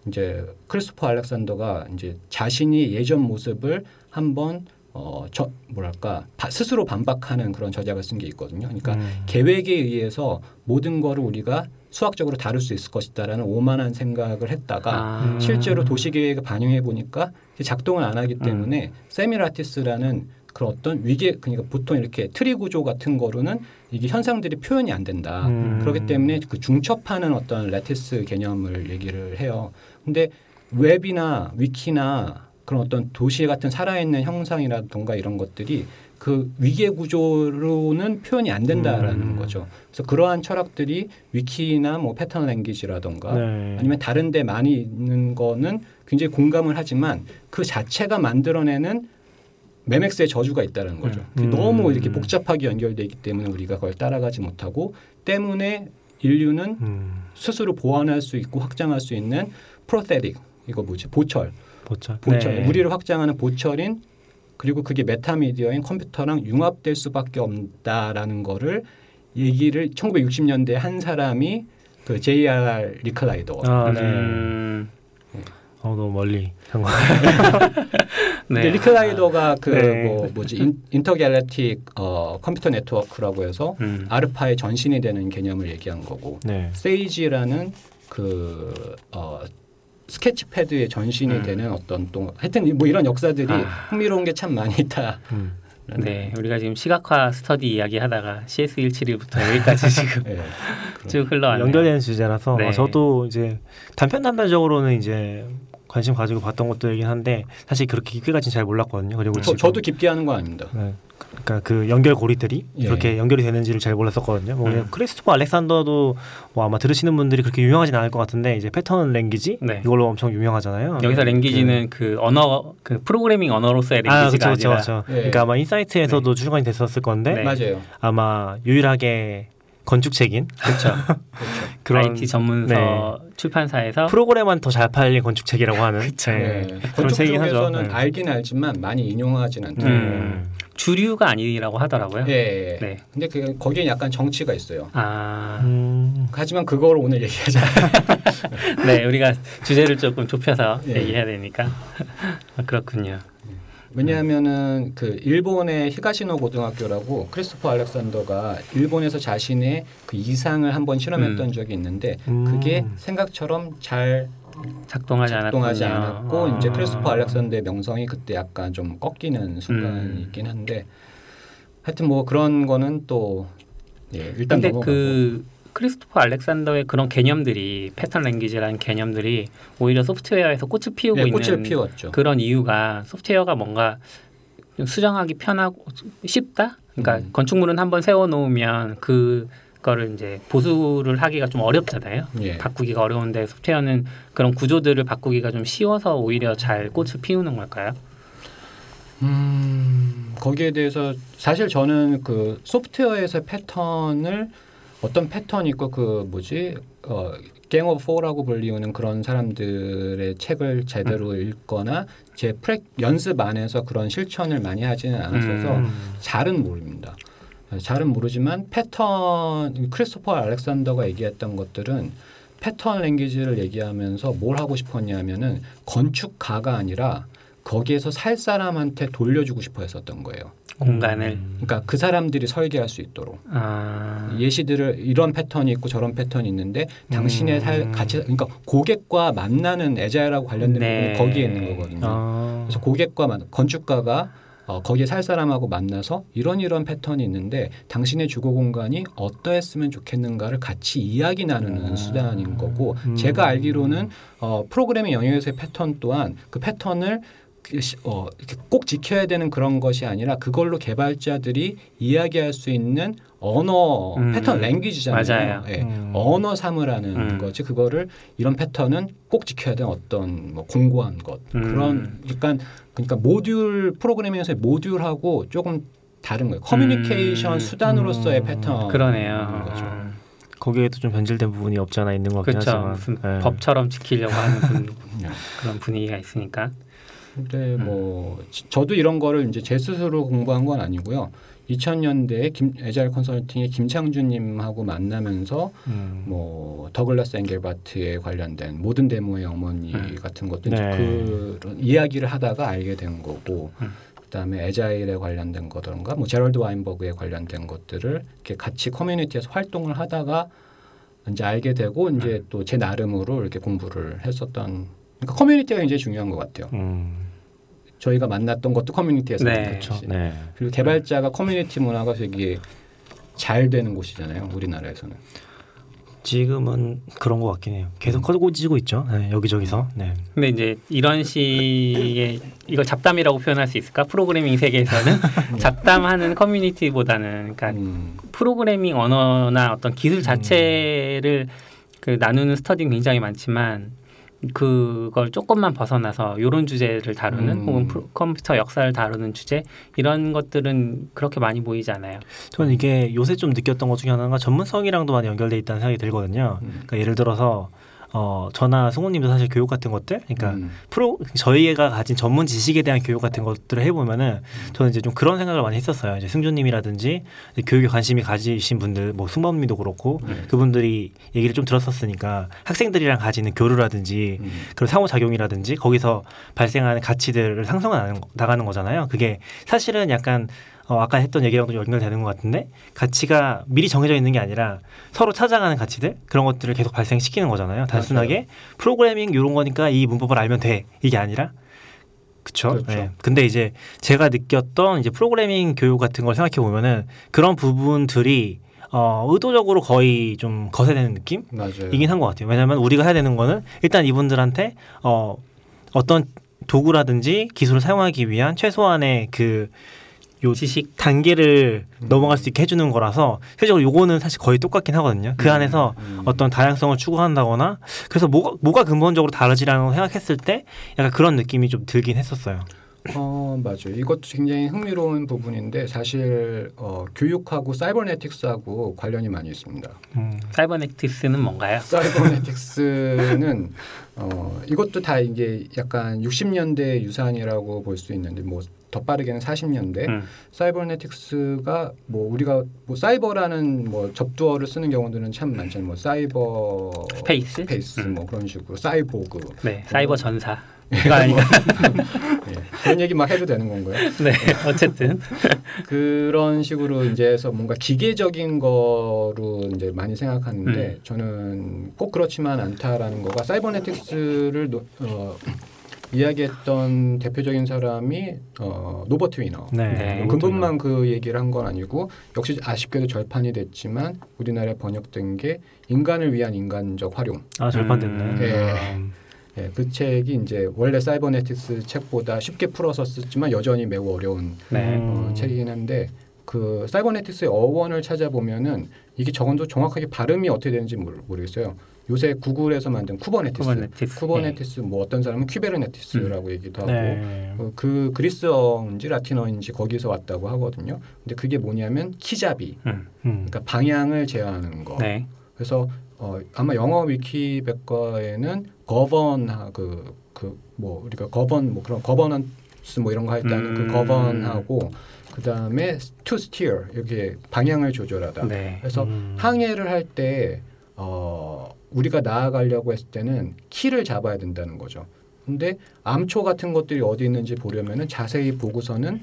이제 크리스토퍼 알렉산더가 이제 자신이 예전 모습을 한번 어, 저 뭐랄까 바- 스스로 반박하는 그런 저작을 쓴 게 있거든요. 그러니까 음. 계획에 의해서 모든 거를 우리가 수학적으로 다룰 수 있을 것이다라는 오만한 생각을 했다가 아. 음. 실제로 도시계획을 반영해 보니까 작동을 안 하기 때문에 semilattice라는 그런 어떤 위계 그러니까 보통 이렇게 트리 구조 같은 거로는 이게 현상들이 표현이 안 된다. 음. 그렇기 때문에 그 중첩하는 어떤 lattice 개념을 얘기를 해요. 근데 웹이나 위키나 그런 어떤 도시 같은 살아있는 형상이라든가 이런 것들이 그 위계 구조로는 표현이 안 된다라는 음. 거죠. 그래서 그러한 철학들이 위키나 뭐 패턴 랭귀지라든가 네. 아니면 다른 데 많이 있는 거는 굉장히 공감을 하지만 그 자체가 만들어내는 매맥스의 저주가 있다는 거죠. 음. 너무 이렇게 복잡하게 연결돼 있기 때문에 우리가 그걸 따라가지 못하고 때문에 인류는 음. 스스로 보완할 수 있고 확장할 수 있는 prosthetic 이거 뭐지 보철 보철. 보철 네. 우리를 확장하는 보철인 그리고 그게 metamedia인 컴퓨터랑 융합될 수밖에 없다라는 거를 얘기를 1960년대 한 사람이 그 J.R. 리클라이더 아, 네. 음. 어, 너무 멀리 한 거. [LAUGHS] 네. 리클라이더가 그 네. 뭐 뭐지 인, intergalactic 어, computer network라고 해서 음. 아르파의 전신이 되는 개념을 얘기한 거고 네. 세이지라는 그 어, 스케치패드의 전신이 음. 되는 어떤 또 하여튼 뭐 이런 역사들이 아. 흥미로운 게 참 많이 있다. 음. 네, 우리가 지금 시각화 스터디 이야기하다가 CS171부터 여기까지 [LAUGHS] 지금 예. 쭉 흘러왔네요. 연결되는 주제라서 네. 어, 저도 이제 단편 단편적으로는 이제 관심 가지고 봤던 것들이긴 한데 사실 그렇게 깊게까지는 잘 몰랐거든요. 그리고 저, 지금 저 도 깊게 하는 건 아닙니다. 네. 그러니까 그 연결고리들이 예. 그렇게 연결이 되는지를 잘 몰랐었거든요. 뭐 음. 크리스토퍼 알렉산더도 뭐 아마 들으시는 분들이 그렇게 유명하진 않을 것 같은데 이제 pattern language 네. 이걸로 엄청 유명하잖아요. 여기서 language는 그 언어 그 프로그래밍 언어로서의 아 language가 그렇죠 아, 그렇죠 니라 그렇죠. 예. 그러니까 아마 인사이트에서도 출간이 됐었을 건데 네. 맞아요. 아마 유일하게 건축책인 그렇죠. [LAUGHS] 그런 IT 전문서 출판사에서 프로그램만 더 잘 팔린 건축책이라고 하는 그쵸. 네. 네. 그런 책이긴 하죠. 쪽에서는 네. 알긴 알지만 많이 인용하진 않죠. 음. 주류가 아니라고 하더라고요. 예, 예. 네. 근데 그 거기에 약간 정치가 있어요. 아, 음. 하지만 그걸 오늘 얘기하자. [LAUGHS] 네, 우리가 주제를 조금 좁혀서 예. 얘기해야 되니까 [LAUGHS] 아, 그렇군요. 왜냐하면은 그 일본의 히가시노 고등학교라고 크리스토퍼 알렉산더가 일본에서 자신의 그 이상을 한번 실험했던 음. 적이 있는데 음. 그게 생각처럼 잘 작동하지 작동하지. 않았고 아. 이제 크리스토퍼 알렉산더의 명성이 그때 약간 좀 꺾이는 순간이 음. 있긴 한데 하여튼 뭐 그런 거는 또 예, 일단 근데 넘어가고 그 크리스토퍼 알렉산더의 그런 개념들이 패턴 랭귀지라는 개념들이 오히려 소프트웨어에서 꽃을 피우고 예, 있는 피웠죠. 그런 이유가 소프트웨어가 뭔가 좀 수정하기 편하고 쉽다. 그러니까 음. 건축물은 한번 세워 놓으면 그 거를 이제 보수를 하기가 좀 어렵잖아요. 예. 바꾸기가 어려운데 소프트웨어는 그런 구조들을 바꾸기가 좀 쉬워서 오히려 잘 꽃을 피우는 걸까요? 음, 거기에 대해서 사실 저는 그 소프트웨어에서 패턴을 어떤 패턴이 있고 그 뭐지 어 Gang of Four라고 불리우는 그런 사람들의 책을 제대로 읽거나 제 prac 연습 안에서 그런 실천을 많이 하지는 않았어서 음. 잘은 모릅니다. 잘은 모르지만 패턴 크리스토퍼 알렉산더가 얘기했던 것들은 pattern language를 얘기하면서 뭘 하고 싶었냐면은 건축가가 아니라 거기에서 살 사람한테 돌려주고 싶어 했었던 거예요. 공간을 그러니까 그 사람들이 설계할 수 있도록 아, 예시들을 이런 패턴이 있고 저런 패턴이 있는데 당신의 음. 살 같이 그러니까 고객과 만나는 애자일하고 관련된 네. 부분이 거기에 있는 거거든요. 아. 그래서 고객과 만 건축가가 어, 거기에 살 사람하고 만나서 이런 이런 패턴이 있는데 당신의 주거 공간이 어떠했으면 좋겠는가를 같이 이야기 나누는 음. 수단인 거고 음. 제가 알기로는 어, 프로그래밍 영역에서의 패턴 또한 그 패턴을 어, 꼭 지켜야 되는 그런 것이 아니라 그걸로 개발자들이 이야기할 수 있는 언어 음. 패턴 랭귀지잖아요. 예. 음. 언어 삼으라는 음. 거지 그거를 이런 패턴은 꼭 지켜야 되는 어떤 뭐 공고한 것 음. 그런 약간 그러니까 모듈 프로그래밍에서의 모듈하고 조금 다른 거예요. 커뮤니케이션 음. 수단으로서의 음. 패턴 그러네요. 거죠. 어, 거기에도 좀 변질된 부분이 없지 않아 있는 것 같긴 그렇죠. 하지만 무슨 네. 법처럼 지키려고 하는 분- [LAUGHS] 네. 그런 분위기가 있으니까. 근데 뭐 지- 저도 이런 거를 이제 제 스스로 공부한 건 아니고요. 2000년대에 김 에자일 컨설팅의 김창준님하고 만나면서 음. 뭐 더글라스 앵겔바트에 관련된 모든 데모의 어머니 음. 같은 것도 이제 네. 그런 이야기를 하다가 알게 된 거고 음. 그다음에 에자일에 관련된 거든가 뭐 제럴드 와인버그에 관련된 것들을 이렇게 같이 커뮤니티에서 활동을 하다가 이제 알게 되고 이제 또 제 나름으로 이렇게 공부를 했었던 그러니까 커뮤니티가 굉장히 중요한 것 같아요. 음, 저희가 만났던 것도 커뮤니티에서 네. 만났듯이. 그렇죠. 네. 그리고 개발자가 커뮤니티 문화가 되게 잘 되는 곳이잖아요. 우리나라에서는. 지금은 그런 것 같긴 해요. 계속 커지고 있죠. 네, 여기저기서. 네. 근데 이제 이런 식의 이걸 잡담이라고 표현할 수 있을까? 프로그래밍 세계에서는 [LAUGHS] 잡담하는 커뮤니티보다는 그러니까 음, 프로그래밍 언어나 어떤 기술 자체를 그 나누는 스터디는 굉장히 많지만 그걸 조금만 벗어나서 이런 주제를 다루는 음. 혹은 프로- 컴퓨터 역사를 다루는 주제 이런 것들은 그렇게 많이 보이지 않아요. 저는 이게 요새 좀 느꼈던 것 중에 하나가 전문성이랑도 많이 연결돼 있다는 생각이 들거든요. 음. 그러니까 예를 들어서 어 저나 승우님도 사실 교육 같은 것들, 그러니까 음. 프로 저희가 가진 전문 지식에 대한 교육 같은 것들을 해보면은 저는 이제 좀 그런 생각을 많이 했었어요. 이제 승조님이라든지 교육에 관심이 가지신 분들, 뭐 승범님도 그렇고 네. 그분들이 얘기를 좀 들었었으니까 학생들이랑 가지는 교류라든지 음. 그런 상호 작용이라든지 거기서 발생하는 가치들을 상승해 거- 나가는 거잖아요. 그게 사실은 약간 어, 아까 했던 얘기랑도 연결되는 것 같은데 가치가 미리 정해져 있는 게 아니라 서로 찾아가는 가치들 그런 것들을 계속 발생시키는 거잖아요. 단순하게 프로그래밍 이런 거니까 이 문법을 알면 돼 이게 아니라 그쵸? 그렇죠. 네. 근데 이제 제가 느꼈던 이제 프로그래밍 교육 같은 걸 생각해 보면은 그런 부분들이 어, 의도적으로 거의 좀 거세되는 느낌? 맞아요. 이긴 한 것 같아요. 왜냐하면 우리가 해야 되는 거는 일단 이분들한테 어, 어떤 도구라든지 기술을 사용하기 위한 최소한의 그 요 지식 단계를 음. 넘어갈 수 있게 해주는 거라서 실제로 요거는 사실 거의 똑같긴 하거든요. 그 음. 안에서 음. 어떤 다양성을 추구한다거나 그래서 뭐가, 뭐가 근본적으로 다르지라는 생각했을 때 약간 그런 느낌이 좀 들긴 했었어요. 어 맞아요. 이것도 굉장히 흥미로운 부분인데 사실 어, 교육하고 사이버네틱스하고 관련이 많이 있습니다. 음. 사이버네틱스는 뭔가요? 사이버네틱스는 어, 이것도 다 이게 약간 60년대 유산이라고 볼 수 있는데 뭐 더 빠르게는 40년대 음. 사이버네틱스가 뭐 우리가 뭐 사이버라는 뭐 접두어를 쓰는 경우들은 참 많잖아요. 뭐 사이버 스페이스? 스페이스 음. 뭐 그런 식으로 사이보그 네, 사이버 전사. [LAUGHS] 그거 아닌가? 예. 그런 얘기 막 해도 되는 건가요? [LAUGHS] 네, 어쨌든 [LAUGHS] 그런 식으로 이제 해서 뭔가 기계적인 거로 이제 많이 생각하는데 음. 저는 꼭 그렇지만 않다라는 거가 사이버네틱스를 노, 어, 이야기했던 대표적인 사람이 어, 노버트 위너. 네. 네. 그분만 그 얘기를 한 건 아니고 역시 아쉽게도 절판이 됐지만 우리나라에 번역된 게 인간을 위한 인간적 활용. 아 절판됐네. 음. 예. 음. 예, 그 책이 이제 원래 사이버네틱스 책보다 쉽게 풀어서 쓰지만 여전히 매우 어려운 네. 어, 음. 책이긴 한데 그 사이버네틱스의 어원을 찾아보면은 이게 적어도 정확하게 발음이 어떻게 되는지 모르, 모르겠어요. 요새 구글에서 만든 쿠버네티스, 쿠버네티스. 쿠버네티스 뭐 어떤 사람은 큐베르네티스라고 얘기도 하고 네. 어, 그 그리스어인지 라틴어인지 거기서 왔다고 하거든요. 근데 그게 뭐냐면 키잡이, 음. 음. 그러니까 방향을 제어하는 거. 네. 그래서 어, 아마 영어 위키백과에는 govern 그 그 뭐 우리가 govern 뭐 그런 거버넌스 뭐 이런 거 할 때 하는 음. 그 govern하고 그 다음에 to steer 이렇게 방향을 조절하다. 네. 그래서 음. 항해를 할때 어, 우리가 나아가려고 했을 때는 키를 잡아야 된다는 거죠. 근데 암초 같은 것들이 어디 있는지 보려면은 자세히 보고서는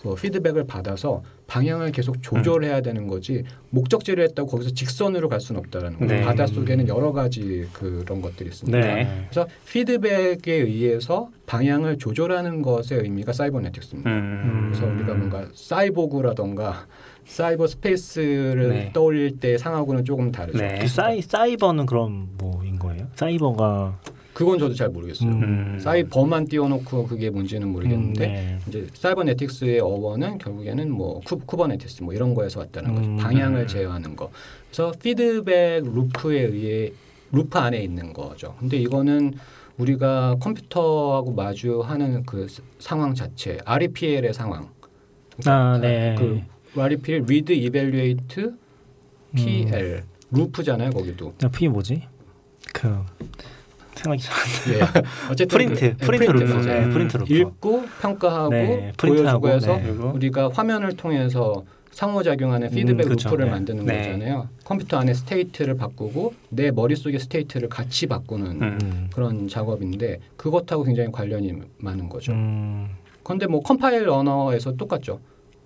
그 피드백을 받아서 방향을 계속 조절해야 되는 거지 목적지를 했다고 거기서 직선으로 갈 수는 없다라는 거죠. 네. 바다 속에는 여러 가지 그런 것들이 있습니다. 네. 그래서 피드백에 의해서 방향을 조절하는 것의 의미가 사이버네틱스입니다. 음. 그래서 우리가 뭔가 사이보그라던가 사이버 스페이스를 네. 떠올릴 때 상하고는 조금 다르죠. 네. 그 사이 사이버는 그럼 뭐인 거예요? 사이버가 그건 저도 잘 모르겠어요. 음. 사이버만 띄워놓고 그게 뭔지는 모르겠는데 음, 네. 이제 사이버네틱스의 어원은 결국에는 뭐 쿠, 쿠버네티스 뭐 이런 거에서 왔다는 거죠. 음. 방향을 제어하는 거. 그래서 피드백 루프에 의해 루프 안에 있는 거죠. 근데 이거는 우리가 컴퓨터하고 마주하는 그 스- 상황 자체, REPL의 상황. 아, 네. 그 REPL Read, Evaluate, PL 루프잖아요, 거기도. 나 P 뭐지? 그 생각이 잘안 예. 어쨌든 프린트, 그- 예, 프린트 루프, 프린트죠. 네, 프린트 루프. 읽고 평가하고 네, 보여주고 프린트하고, 해서 네. 우리가 화면을 통해서 상호작용하는 음, 피드백 그쵸. 루프를 네. 만드는 네. 거잖아요. 컴퓨터 안에 state를 바꾸고 내 머릿속의 state를 같이 바꾸는 음. 음. 그런 작업인데 그것하고 굉장히 관련이 많은 거죠. 음. 그런데 뭐 컴파일 언어에서 똑같죠.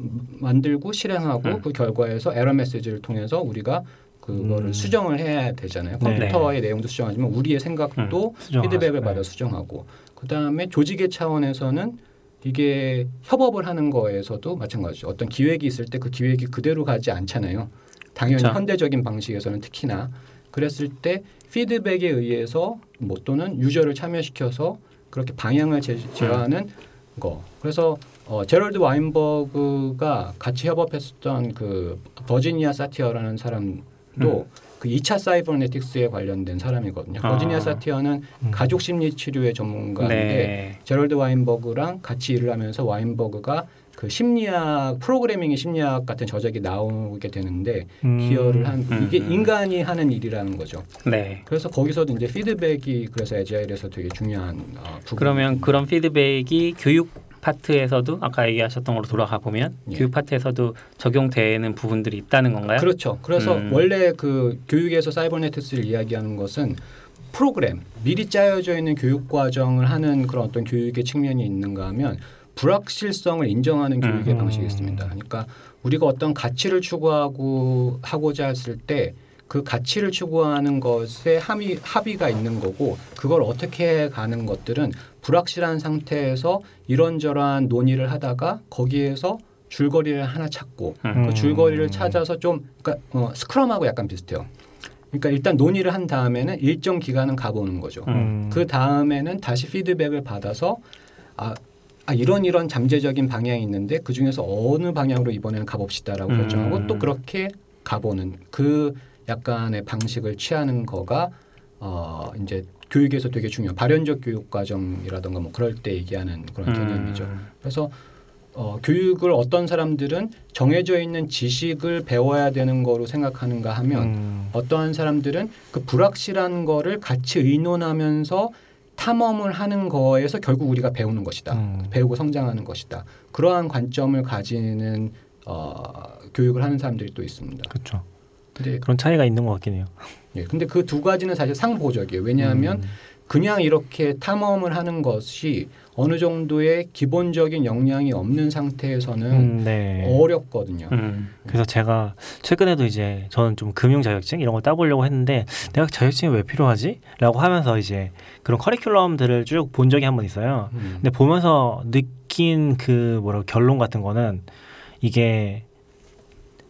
음, 만들고 실행하고 음. 그 결과에서 에러 메시지를 통해서 우리가 그거를 음. 수정을 해야 되잖아요. 네. 컴퓨터의 내용도 수정하지만 우리의 생각도 수정하죠. 피드백을 네. 받아 수정하고 그 다음에 조직의 차원에서는 이게 협업을 하는 거에서도 마찬가지죠. 어떤 기획이 있을 때 그 기획이 그대로 가지 않잖아요. 당연히 그렇죠. 현대적인 방식에서는 특히나 그랬을 때 피드백에 의해서 뭐 또는 유저를 참여시켜서 그렇게 방향을 제, 제어하는 거. 그래서 어, 제럴드 와인버그가 같이 협업했었던 그 버지니아 사티어라는 사람도 그 2차 사이버네틱스에 관련된 사람이거든요. 아. 버지니아 사티어는 음. 가족 심리 치료의 전문가인데 네. 제럴드 와인버그랑 같이 일을 하면서 와인버그가 그 심리학 프로그래밍의 심리학 같은 저작이 나오게 되는데 음. 기여를 한 음, 이게 음. 인간이 하는 일이라는 거죠. 네. 그래서 거기서도 이제 피드백이 그래서 에자일에서 되게 중요한 어, 부분. 그러면 그런 피드백이 교육 파트에서도 아까 얘기하셨던 걸로 돌아가 보면 예. 교육 파트에서도 적용되는 부분들이 있다는 건가요? 그렇죠. 그래서 음. 원래 그 교육에서 사이버네틱스를 이야기하는 것은 프로그램 미리 짜여져 있는 교육 과정을 하는 그런 어떤 교육의 측면이 있는가 하면 불확실성을 인정하는 교육의 음. 방식이 있습니다. 그러니까 우리가 어떤 가치를 추구하고 하고자 했을 때 그 가치를 추구하는 것에 합의, 합의가 있는 거고 그걸 어떻게 해 가는 것들은 불확실한 상태에서 이런저런 논의를 하다가 거기에서 줄거리를 하나 찾고 음. 그 줄거리를 찾아서 좀 그러니까 어, 스크럼하고 약간 비슷해요. 그러니까 일단 논의를 한 다음에는 일정 기간은 가보는 거죠. 음. 그 다음에는 다시 피드백을 받아서 아, 아 이런 이런 잠재적인 방향이 있는데 그 중에서 어느 방향으로 이번에는 가봅시다라고 음. 결정하고 또 그렇게 가보는 그 약간의 방식을 취하는 거가 어 이제 교육에서 되게 중요. 발현적 교육 과정이라던가 뭐 그럴 때 얘기하는 그런 개념이죠. 음. 그래서 어, 교육을 어떤 사람들은 정해져 있는 지식을 배워야 되는 거로 생각하는가 하면 음. 어떠한 사람들은 그 불확실한 거를 같이 의논하면서 탐험을 하는 거에서 결국 우리가 배우는 것이다. 음. 배우고 성장하는 것이다. 그러한 관점을 가지는 어, 교육을 하는 사람들이 또 있습니다. 그렇죠. 근데 그런 차이가 있는 것 같긴 해요. 예, 근데 그 두 가지는 사실 상보적이에요. 왜냐하면 음. 그냥 이렇게 탐험을 하는 것이 어느 정도의 기본적인 역량이 없는 상태에서는 음, 네. 어렵거든요. 음. 그래서 제가 최근에도 이제 저는 좀 금융 자격증 이런 걸 따보려고 했는데 내가 자격증이 왜 필요하지? 라고 하면서 이제 그런 커리큘럼들을 쭉 본 적이 한 번 있어요. 음. 근데 보면서 느낀 그 뭐라 결론 같은 거는 이게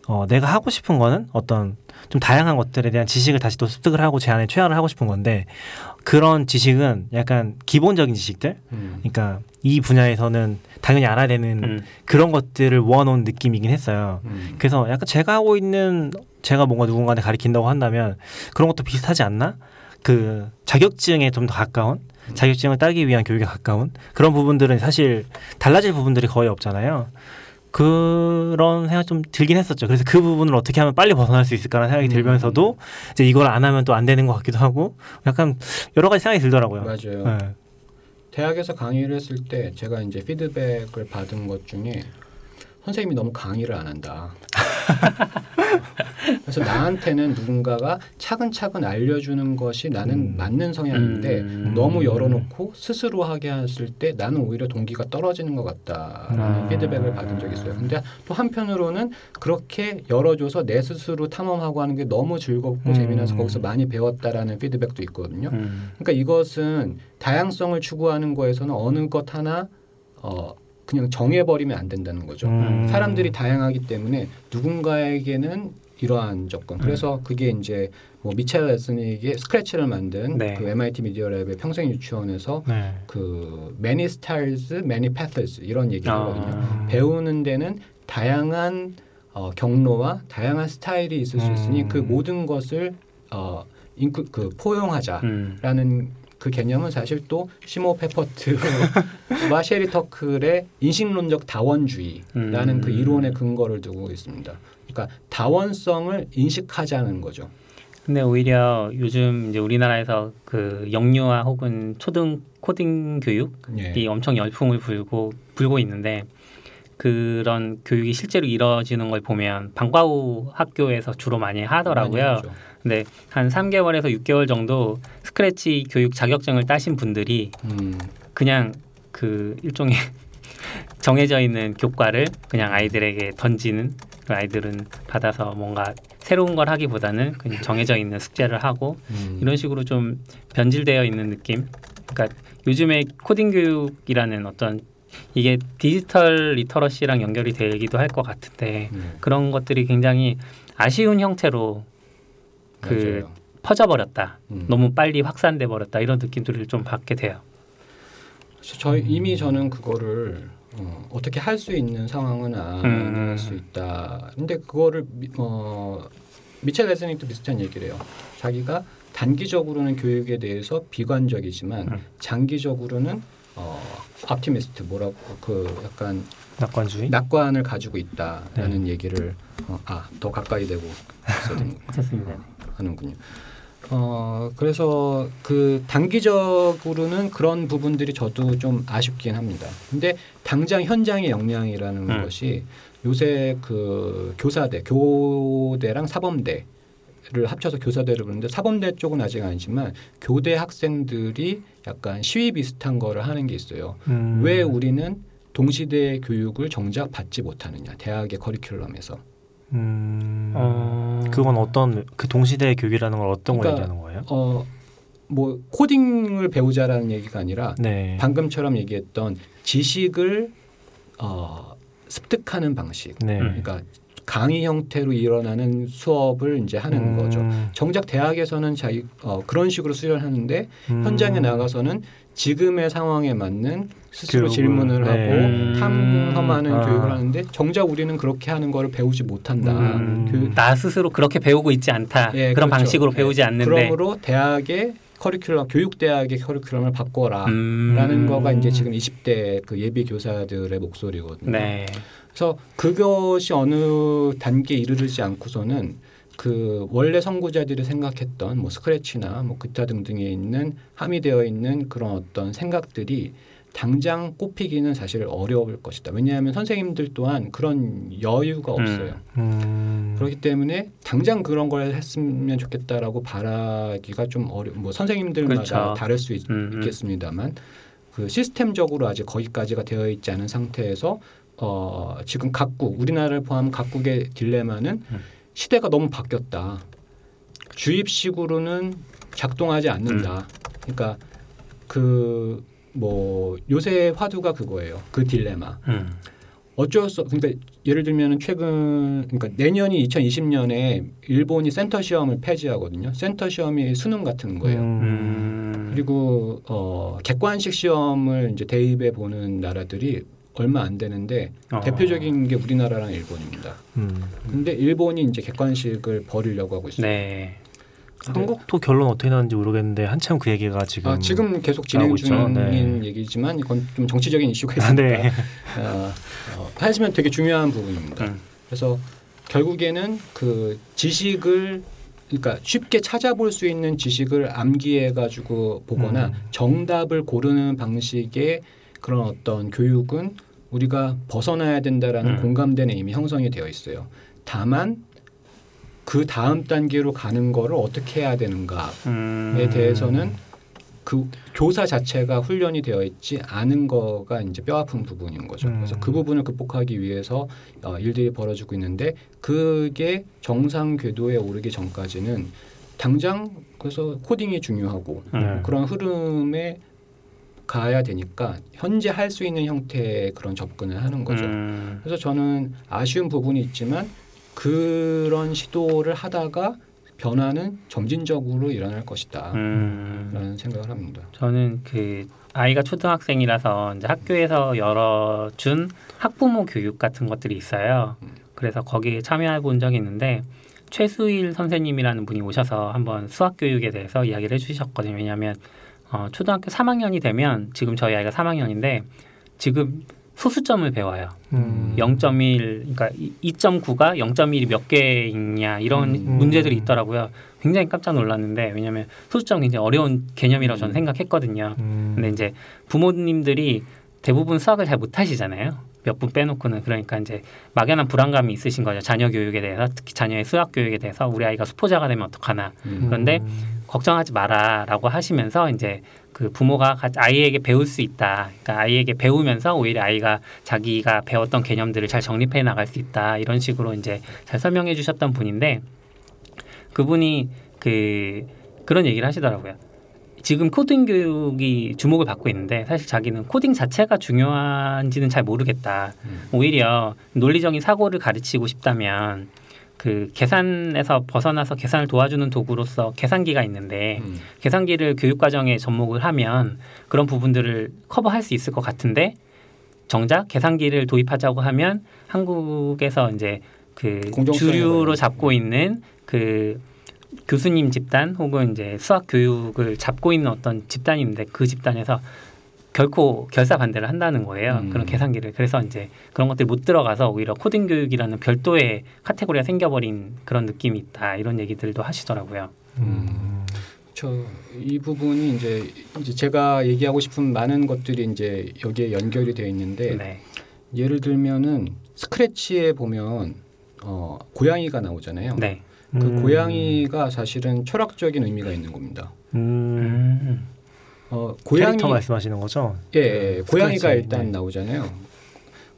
어, 내가 하고 싶은 거는 어떤 좀 다양한 것들에 대한 지식을 다시 또 습득을 하고 제 안에 체화를 하고 싶은 건데 그런 지식은 약간 기본적인 지식들 음. 그러니까 이 분야에서는 당연히 알아야 되는 음. 그런 것들을 모아놓은 느낌이긴 했어요. 음. 그래서 약간 제가 하고 있는 제가 뭔가 누군가한테 가르친다고 한다면 그런 것도 비슷하지 않나? 그 자격증에 좀 더 가까운 자격증을 따기 위한 교육에 가까운 그런 부분들은 사실 달라질 부분들이 거의 없잖아요. 그런 생각 좀 들긴 했었죠. 그래서 그 부분을 어떻게 하면 빨리 벗어날 수 있을까라는 생각이 음. 들면서도 이제 이걸 안 하면 또 안 되는 것 같기도 하고 약간 여러 가지 생각이 들더라고요. 맞아요. 네. 대학에서 강의를 했을 때 제가 이제 피드백을 받은 것 중에 선생님이 너무 강의를 안 한다. [LAUGHS] 그래서 나한테는 누군가가 차근차근 알려주는 것이 나는 음. 맞는 성향인데 음. 너무 열어놓고 스스로 하게 했을 때 나는 오히려 동기가 떨어지는 것 같다라는 음. 피드백을 받은 적이 있어요. 근데 또 한편으로는 그렇게 열어줘서 내 스스로 탐험하고 하는 게 너무 즐겁고 음. 재미나서 거기서 많이 배웠다라는 피드백도 있거든요. 음. 그러니까 이것은 다양성을 추구하는 거에서는 어느 것 하나 어 그냥 정해버리면 안 된다는 거죠. 음. 사람들이 다양하기 때문에 누군가에게는 이러한 조건. 그래서 그게 이제 뭐 미첼 레스닉의 스크래치를 만든 네. 그 MIT 미디어 랩의 평생 유치원에서 네. 그 many styles, many paths 이런 얘기를 하거든요. 아. 배우는 데는 다양한 어, 경로와 다양한 스타일이 있을 수 있으니 음. 그 모든 것을 어, 인크, 그 포용하자. 음. 라는 그 개념은 사실 또 시모 페퍼트와 [LAUGHS] 셰리 터클의 인식론적 다원주의라는 음. 그 이론의 근거를 두고 있습니다. 그러니까 다원성을 인식하자는 거죠. 근데 오히려 요즘 이제 우리나라에서 그 영유아 혹은 초등 코딩 교육이 예. 엄청 열풍을 불고 불고 있는데 그런 교육이 실제로 이루어지는 걸 보면 방과 후 학교에서 주로 많이 하더라고요. 많이. 근데 한 3개월에서 6개월 정도 스크래치 교육 자격증을 따신 분들이 음, 그냥 그 일종의 [LAUGHS] 정해져 있는 교과를 그냥 아이들에게 던지는 그 아이들은 받아서 뭔가 새로운 걸 하기보다는 그냥 정해져 있는 숙제를 하고 음. 이런 식으로 좀 변질되어 있는 느낌. 그러니까 요즘에 코딩 교육이라는 어떤 이게 디지털 리터러시랑 연결이 되기도 할 것 같은데 음. 그런 것들이 굉장히 아쉬운 형태로 그 맞아요. 퍼져버렸다. 음. 너무 빨리 확산돼 버렸다. 이런 느낌들을 좀 받게 돼요. 저희 이미 저는 그거를 어, 어떻게 할 수 있는 상황은 안 음. 할수 있다. 근데 그거를 미, 어, 미첼 레스닝도 비슷한 얘기를 해요. 자기가 단기적으로는 교육에 대해서 비관적이지만 음. 장기적으로는 어, optimist 뭐라고 그 약간 낙관주의. 낙관을 가지고 있다라는 네. 얘기를 어, 아더 가까이 대고 있어야 되는. 하는군요. 어 그래서 그 단기적으로는 그런 부분들이 저도 좀 아쉽긴 합니다. 근데 당장 현장의 역량이라는 음. 것이 요새 그 교사대, 교대랑 사범대 를 합쳐서 교사대를 부르는데 사범대 쪽은 아직 아니지만 교대 학생들이 약간 시위 비슷한 거를 하는 게 있어요. 음. 왜 우리는 동시대 교육을 정작 받지 못하느냐 대학의 커리큘럼에서 음. 어... 그건 어떤 그 동시대 교육이라는 걸 어떤 걸 그러니까 얘기하는 거예요? 어 뭐 코딩을 배우자라는 얘기가 아니라 네. 방금처럼 얘기했던 지식을 어, 습득하는 방식. 네. 음. 그러니까 강의 형태로 일어나는 수업을 이제 하는 음. 거죠. 정작 대학에서는 자기 어, 그런 식으로 수련하는데 음. 현장에 나가서는 지금의 상황에 맞는 스스로 교육을, 질문을 네. 하고 음. 탐험하는 아. 교육을 하는데 정작 우리는 그렇게 하는 거를 배우지 못한다. 음. 그 나 스스로 그렇게 배우고 있지 않다. 예, 그런 그렇죠. 방식으로 예. 배우지 않는데. 그러므로 대학의 커리큘럼, 교육 대학의 커리큘럼을 바꿔라. 음. 라는 거가 이제 지금 20대 그 예비 교사들의 목소리거든요. 네. 그래서 그것이 어느 단계에 이르르지 않고서는 그 원래 선구자들이 생각했던 뭐 스크래치나 뭐 기타 등등에 있는 함의되어 있는 그런 어떤 생각들이 당장 꼽히기는 사실 어려울 것이다. 왜냐하면 선생님들 또한 그런 여유가 없어요. 음. 그렇기 때문에 당장 그런 걸 했으면 좋겠다라고 바라기가 좀 어려. 뭐 선생님들마다 그렇죠. 다를 수 있, 음, 음. 있겠습니다만 그 시스템적으로 아직 거기까지가 되어 있지 않은 상태에서 어, 지금 각국 우리나라를 포함 각국의 딜레마는 음. 시대가 너무 바뀌었다. 주입식으로는 작동하지 않는다. 그러니까 그 뭐 요새 화두가 그거예요. 그 딜레마. 음. 어쩔 수 없. 그러니까 예를 들면 최근 그러니까 내년이 2020년에 일본이 센터 시험을 폐지하거든요. 센터 시험이 수능 같은 거예요. 음. 그리고 어, 객관식 시험을 이제 대입해 보는 나라들이 얼마 안 되는데 어. 대표적인 게 우리나라랑 일본입니다. 음. 근데 일본이 이제 객관식을 버리려고 하고 있어요. 네. 근데 한국도 결론 어떻게 나는지 모르겠는데 한참 그 얘기가 지금 아, 지금 계속 진행. 중인 네. 얘기지만 이건 좀 정치적인 이슈가 아, 있으니까 네. 어, 어, 하지만 되게 중요한 부분입니다. 음. 그래서 결국에는 그 지식을 그러니까 쉽게 찾아볼 수 있는 지식을 암기해 가지고 보거나 음. 정답을 고르는 방식의 그런 어떤 교육은 우리가 벗어나야 된다라는 음. 공감대는 이미 형성이 되어 있어요. 다만 그 다음 단계로 가는 거를 어떻게 해야 되는가에 음. 대해서는 그 교사 자체가 훈련이 되어 있지 않은 거가 이제 뼈 아픈 부분인 거죠. 음. 그래서 그 부분을 극복하기 위해서 어, 일들이 벌어지고 있는데 그게 정상 궤도에 오르기 전까지는 당장 그래서 코딩이 중요하고 음. 그런 흐름에 가야 되니까 현재 할 수 있는 형태의 그런 접근을 하는 거죠. 음. 그래서 저는 아쉬운 부분이 있지만 그런 시도를 하다가 변화는 점진적으로 일어날 것이다. 음. 라는 생각을 합니다. 저는 그 아이가 초등학생이라서 이제 학교에서 열어준 학부모 교육 같은 것들이 있어요. 그래서 거기에 참여해 본 적이 있는데 최수일 선생님이라는 분이 오셔서 한번 수학 교육에 대해서 이야기를 해주셨거든요. 왜냐하면 어, 초등학교 3학년이 되면 지금 저희 아이가 3학년인데 지금 소수점을 배워요. 음. 0.1 그러니까 2.9가 0.1이 몇 개 있냐 이런 음. 문제들이 있더라고요. 굉장히 깜짝 놀랐는데 왜냐하면 소수점 굉장히 어려운 개념이라고 저는 음. 생각했거든요. 음. 근데 이제 부모님들이 대부분 수학을 잘 못하시잖아요. 몇 분 빼놓고는 그러니까 이제 막연한 불안감이 있으신 거죠. 자녀 교육에 대해서 특히 자녀의 수학 교육에 대해서 우리 아이가 수포자가 되면 어떡하나 음. 그런데 음. 걱정하지 마라라고 하시면서 이제 그 부모가 가- 아이에게 배울 수 있다. 그러니까 아이에게 배우면서 오히려 아이가 자기가 배웠던 개념들을 잘 정립해 나갈 수 있다. 이런 식으로 이제 잘 설명해 주셨던 분인데 그분이 그 그런 얘기를 하시더라고요. 지금 코딩 교육이 주목을 받고 있는데 사실 자기는 코딩 자체가 중요한지는 잘 모르겠다. 음. 오히려 논리적인 사고를 가르치고 싶다면 그 계산에서 벗어나서 계산을 도와주는 도구로서 계산기가 있는데 음. 계산기를 교육 과정에 접목을 하면 그런 부분들을 커버할 수 있을 것 같은데 정작 계산기를 도입하자고 하면 한국에서 이제 그 주류로. 잡고 있는 그 교수님 집단 혹은 이제 수학 교육을 잡고 있는 어떤 집단인데 그 집단에서 결코 결사 반대를 한다는 거예요. 음. 그런 계산기를. 그래서 이제 그런 것들이 못 들어가서 오히려 코딩 교육이라는 별도의 카테고리가 생겨버린 그런 느낌이 있다. 이런 얘기들도 하시더라고요. 음. 저이 부분이 이제 이제 제가 얘기하고 싶은 많은 것들이 이제 여기에 연결이 되어 있는데 네. 예를 들면은 스크래치에 보면 어, 고양이가 나오잖아요. 네. 그 음. 고양이가 사실은 철학적인 의미가 있는 겁니다. 음. 음. 어, 고양이 캐릭터 말씀하시는 거죠? 예, 예, 그 고양이가 스크래치, 일단 네. 나오잖아요.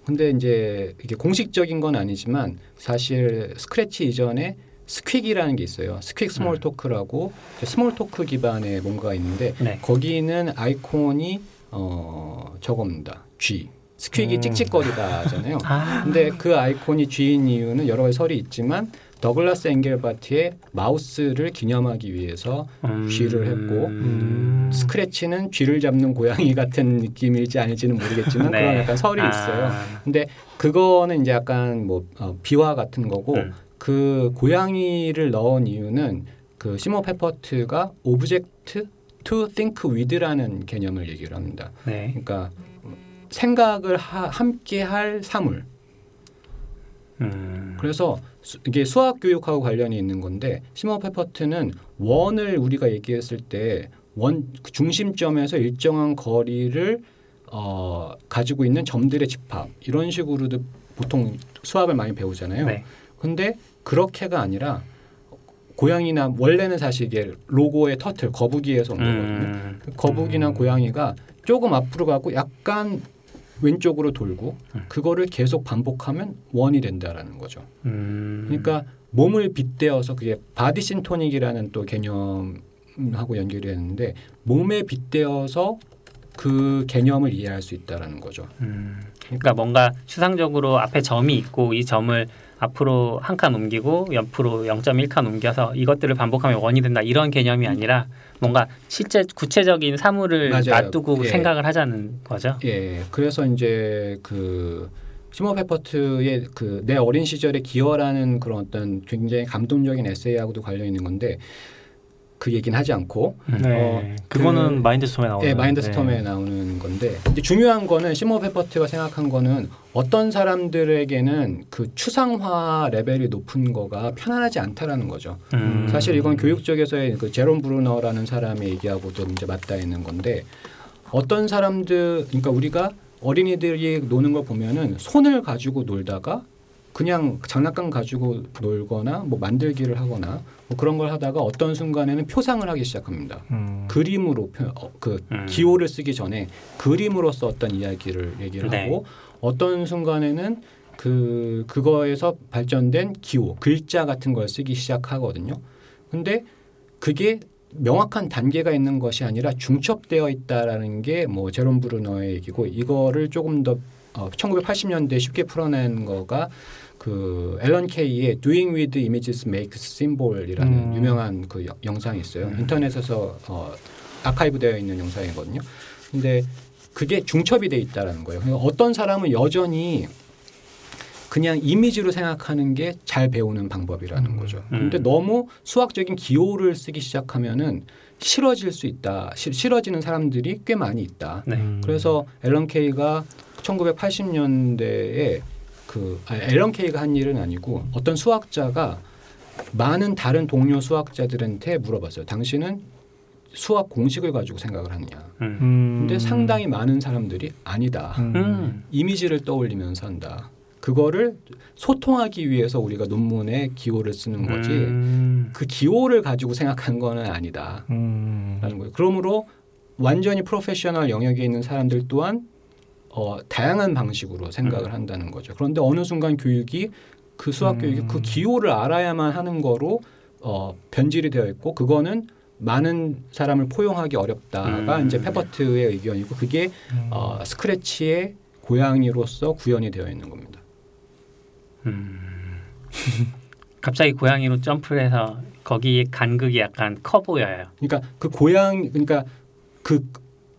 근데 이제 이게 공식적인 건 아니지만 사실 스크래치 이전에 Squeak이라는 게 있어요. Squeak Small 음. talk라고 이제 Smalltalk 기반의 뭔가가 있는데 네. 거기는 아이콘이 어 저겁니다. G. 스퀵이 음. 찍찍거리다잖아요. [LAUGHS] 아. 근데 그 아이콘이 쥐인 이유는 여러 가지 설이 있지만 더글라스 앵겔바트의 마우스를 기념하기 위해서 음. 쥐를 했고 음. 스크래치는 쥐를 잡는 고양이 같은 느낌일지 아닐지는 모르겠지만 네. 그런 약간 설이 아. 있어요. 근데 그거는 이제 약간 뭐 어, 비화 같은 거고 음. 그 고양이를 넣은 이유는 그 시모 페퍼트가 object to think with라는 개념을 얘기를 합니다. 네. 그러니까 생각을 하, 함께 할 사물. 음. 그래서 수, 이게 수학 교육하고 관련이 있는 건데 시모 페퍼트는 원을 우리가 얘기했을 때 원그 중심점에서 일정한 거리를 어, 가지고 있는 점들의 집합 이런 식으로도 보통 수학을 많이 배우잖아요. 네. 근데 그렇게가 아니라 고양이나 원래는 사실 이게 Logo의 turtle 거북이에서 온 거거든요. 음. 그 거북이나 음. 고양이가 조금 앞으로 가고 약간 왼쪽으로 돌고 음. 그거를 계속 반복하면 원이 된다라는 거죠. 음. 그러니까 몸을 빗대어서 그게 body syntonic이라는 또 개념하고 연결이 되는데 몸에 빗대어서 그 개념을 이해할 수 있다라는 거죠. 음. 그러니까 뭔가 추상적으로 앞에 점이 있고 이 점을 앞으로 한 칸 옮기고 옆으로 0.1칸 옮겨서 이것들을 반복하면 원이 된다 이런 개념이 아니라 뭔가 실제 구체적인 사물을 맞아요. 놔두고 예. 생각을 하자는 거죠. 예, 그래서 이제 그 시모 페퍼트의 그 내 어린 시절의 기어라는 그런 어떤 굉장히 감동적인 에세이하고도 관련 있는 건데 그 얘기는 하지 않고 음. 네. 어, 그거는 그- 마인드 스톰에 나오는. 예, 마인드 네. 스톰에 나오는 건데 이제 중요한 거는 시모 페퍼트가 생각한 거는 어떤 사람들에게는 그 추상화 레벨이 높은 거가 편안하지 않다라는 거죠. 음. 사실 이건 교육 쪽에서의 그 제롬 브루너라는 사람의 얘기하고도 이제 맞닿아 있는 건데 어떤 사람들 그러니까 우리가 어린이들이 노는 걸 보면은 손을 가지고 놀다가 그냥 장난감 가지고 놀거나 뭐 만들기를 하거나 뭐 그런 걸 하다가 어떤 순간에는 표상을 하기 시작합니다. 음. 그림으로 표, 어, 그 음. 기호를 쓰기 전에 그림으로써 어떤 이야기를 얘기를 네. 하고 어떤 순간에는 그 그거에서 발전된 기호 글자 같은 걸 쓰기 시작하거든요. 근데 그게 명확한 단계가 있는 것이 아니라 중첩되어 있다라는 게 뭐 제롬 브루너의 얘기고 이거를 조금 더 어, 1980년대 쉽게 풀어낸 거가 그 앨런 케이의 Doing with Images Makes Symbol이라는 음. 유명한 그 여- 영상이 있어요. 음. 인터넷에서 어, 아카이브되어 있는 영상이거든요. 근데 그게 중첩이 돼 있다라는 거예요. 그러니까 어떤 사람은 여전히 그냥 이미지로 생각하는 게 잘 배우는 방법이라는 음. 거죠. 음. 근데 너무 수학적인 기호를 쓰기 시작하면은 싫어질 수 있다. 시- 싫어지는 사람들이 꽤 많이 있다. 네. 음. 그래서 앨런 케이가 1980년대에 그 아니, 앨런 케이가 한 일은 아니고 어떤 수학자가 많은 다른 동료 수학자들한테 물어봤어요. 당신은 수학 공식을 가지고 생각을 하느냐. 음. 음. 근데 상당히 많은 사람들이 아니다. 음. 음. 이미지를 떠올리면서 한다. 그거를 소통하기 위해서 우리가 논문에 기호를 쓰는 거지. 음. 그 기호를 가지고 생각한 거는 아니다. 음. 라는 거예요. 그러므로 완전히 프로페셔널 영역에 있는 사람들 또한 어, 다양한 방식으로 생각을 음. 한다는 거죠. 그런데 어느 순간 교육이 그 수학 교육이 음. 그 기호를 알아야만 하는 거로 어, 변질이 되어 있고 그거는 많은 사람을 포용하기 어렵다가 음. 이제 페퍼트의 의견이고 그게 음. 어, 스크래치의 고양이로서 구현이 되어 있는 겁니다. 음. 갑자기 고양이로 점프를 해서 거기 간극이 약간 커 보여요. 그러니까 그 고양 그러니까 그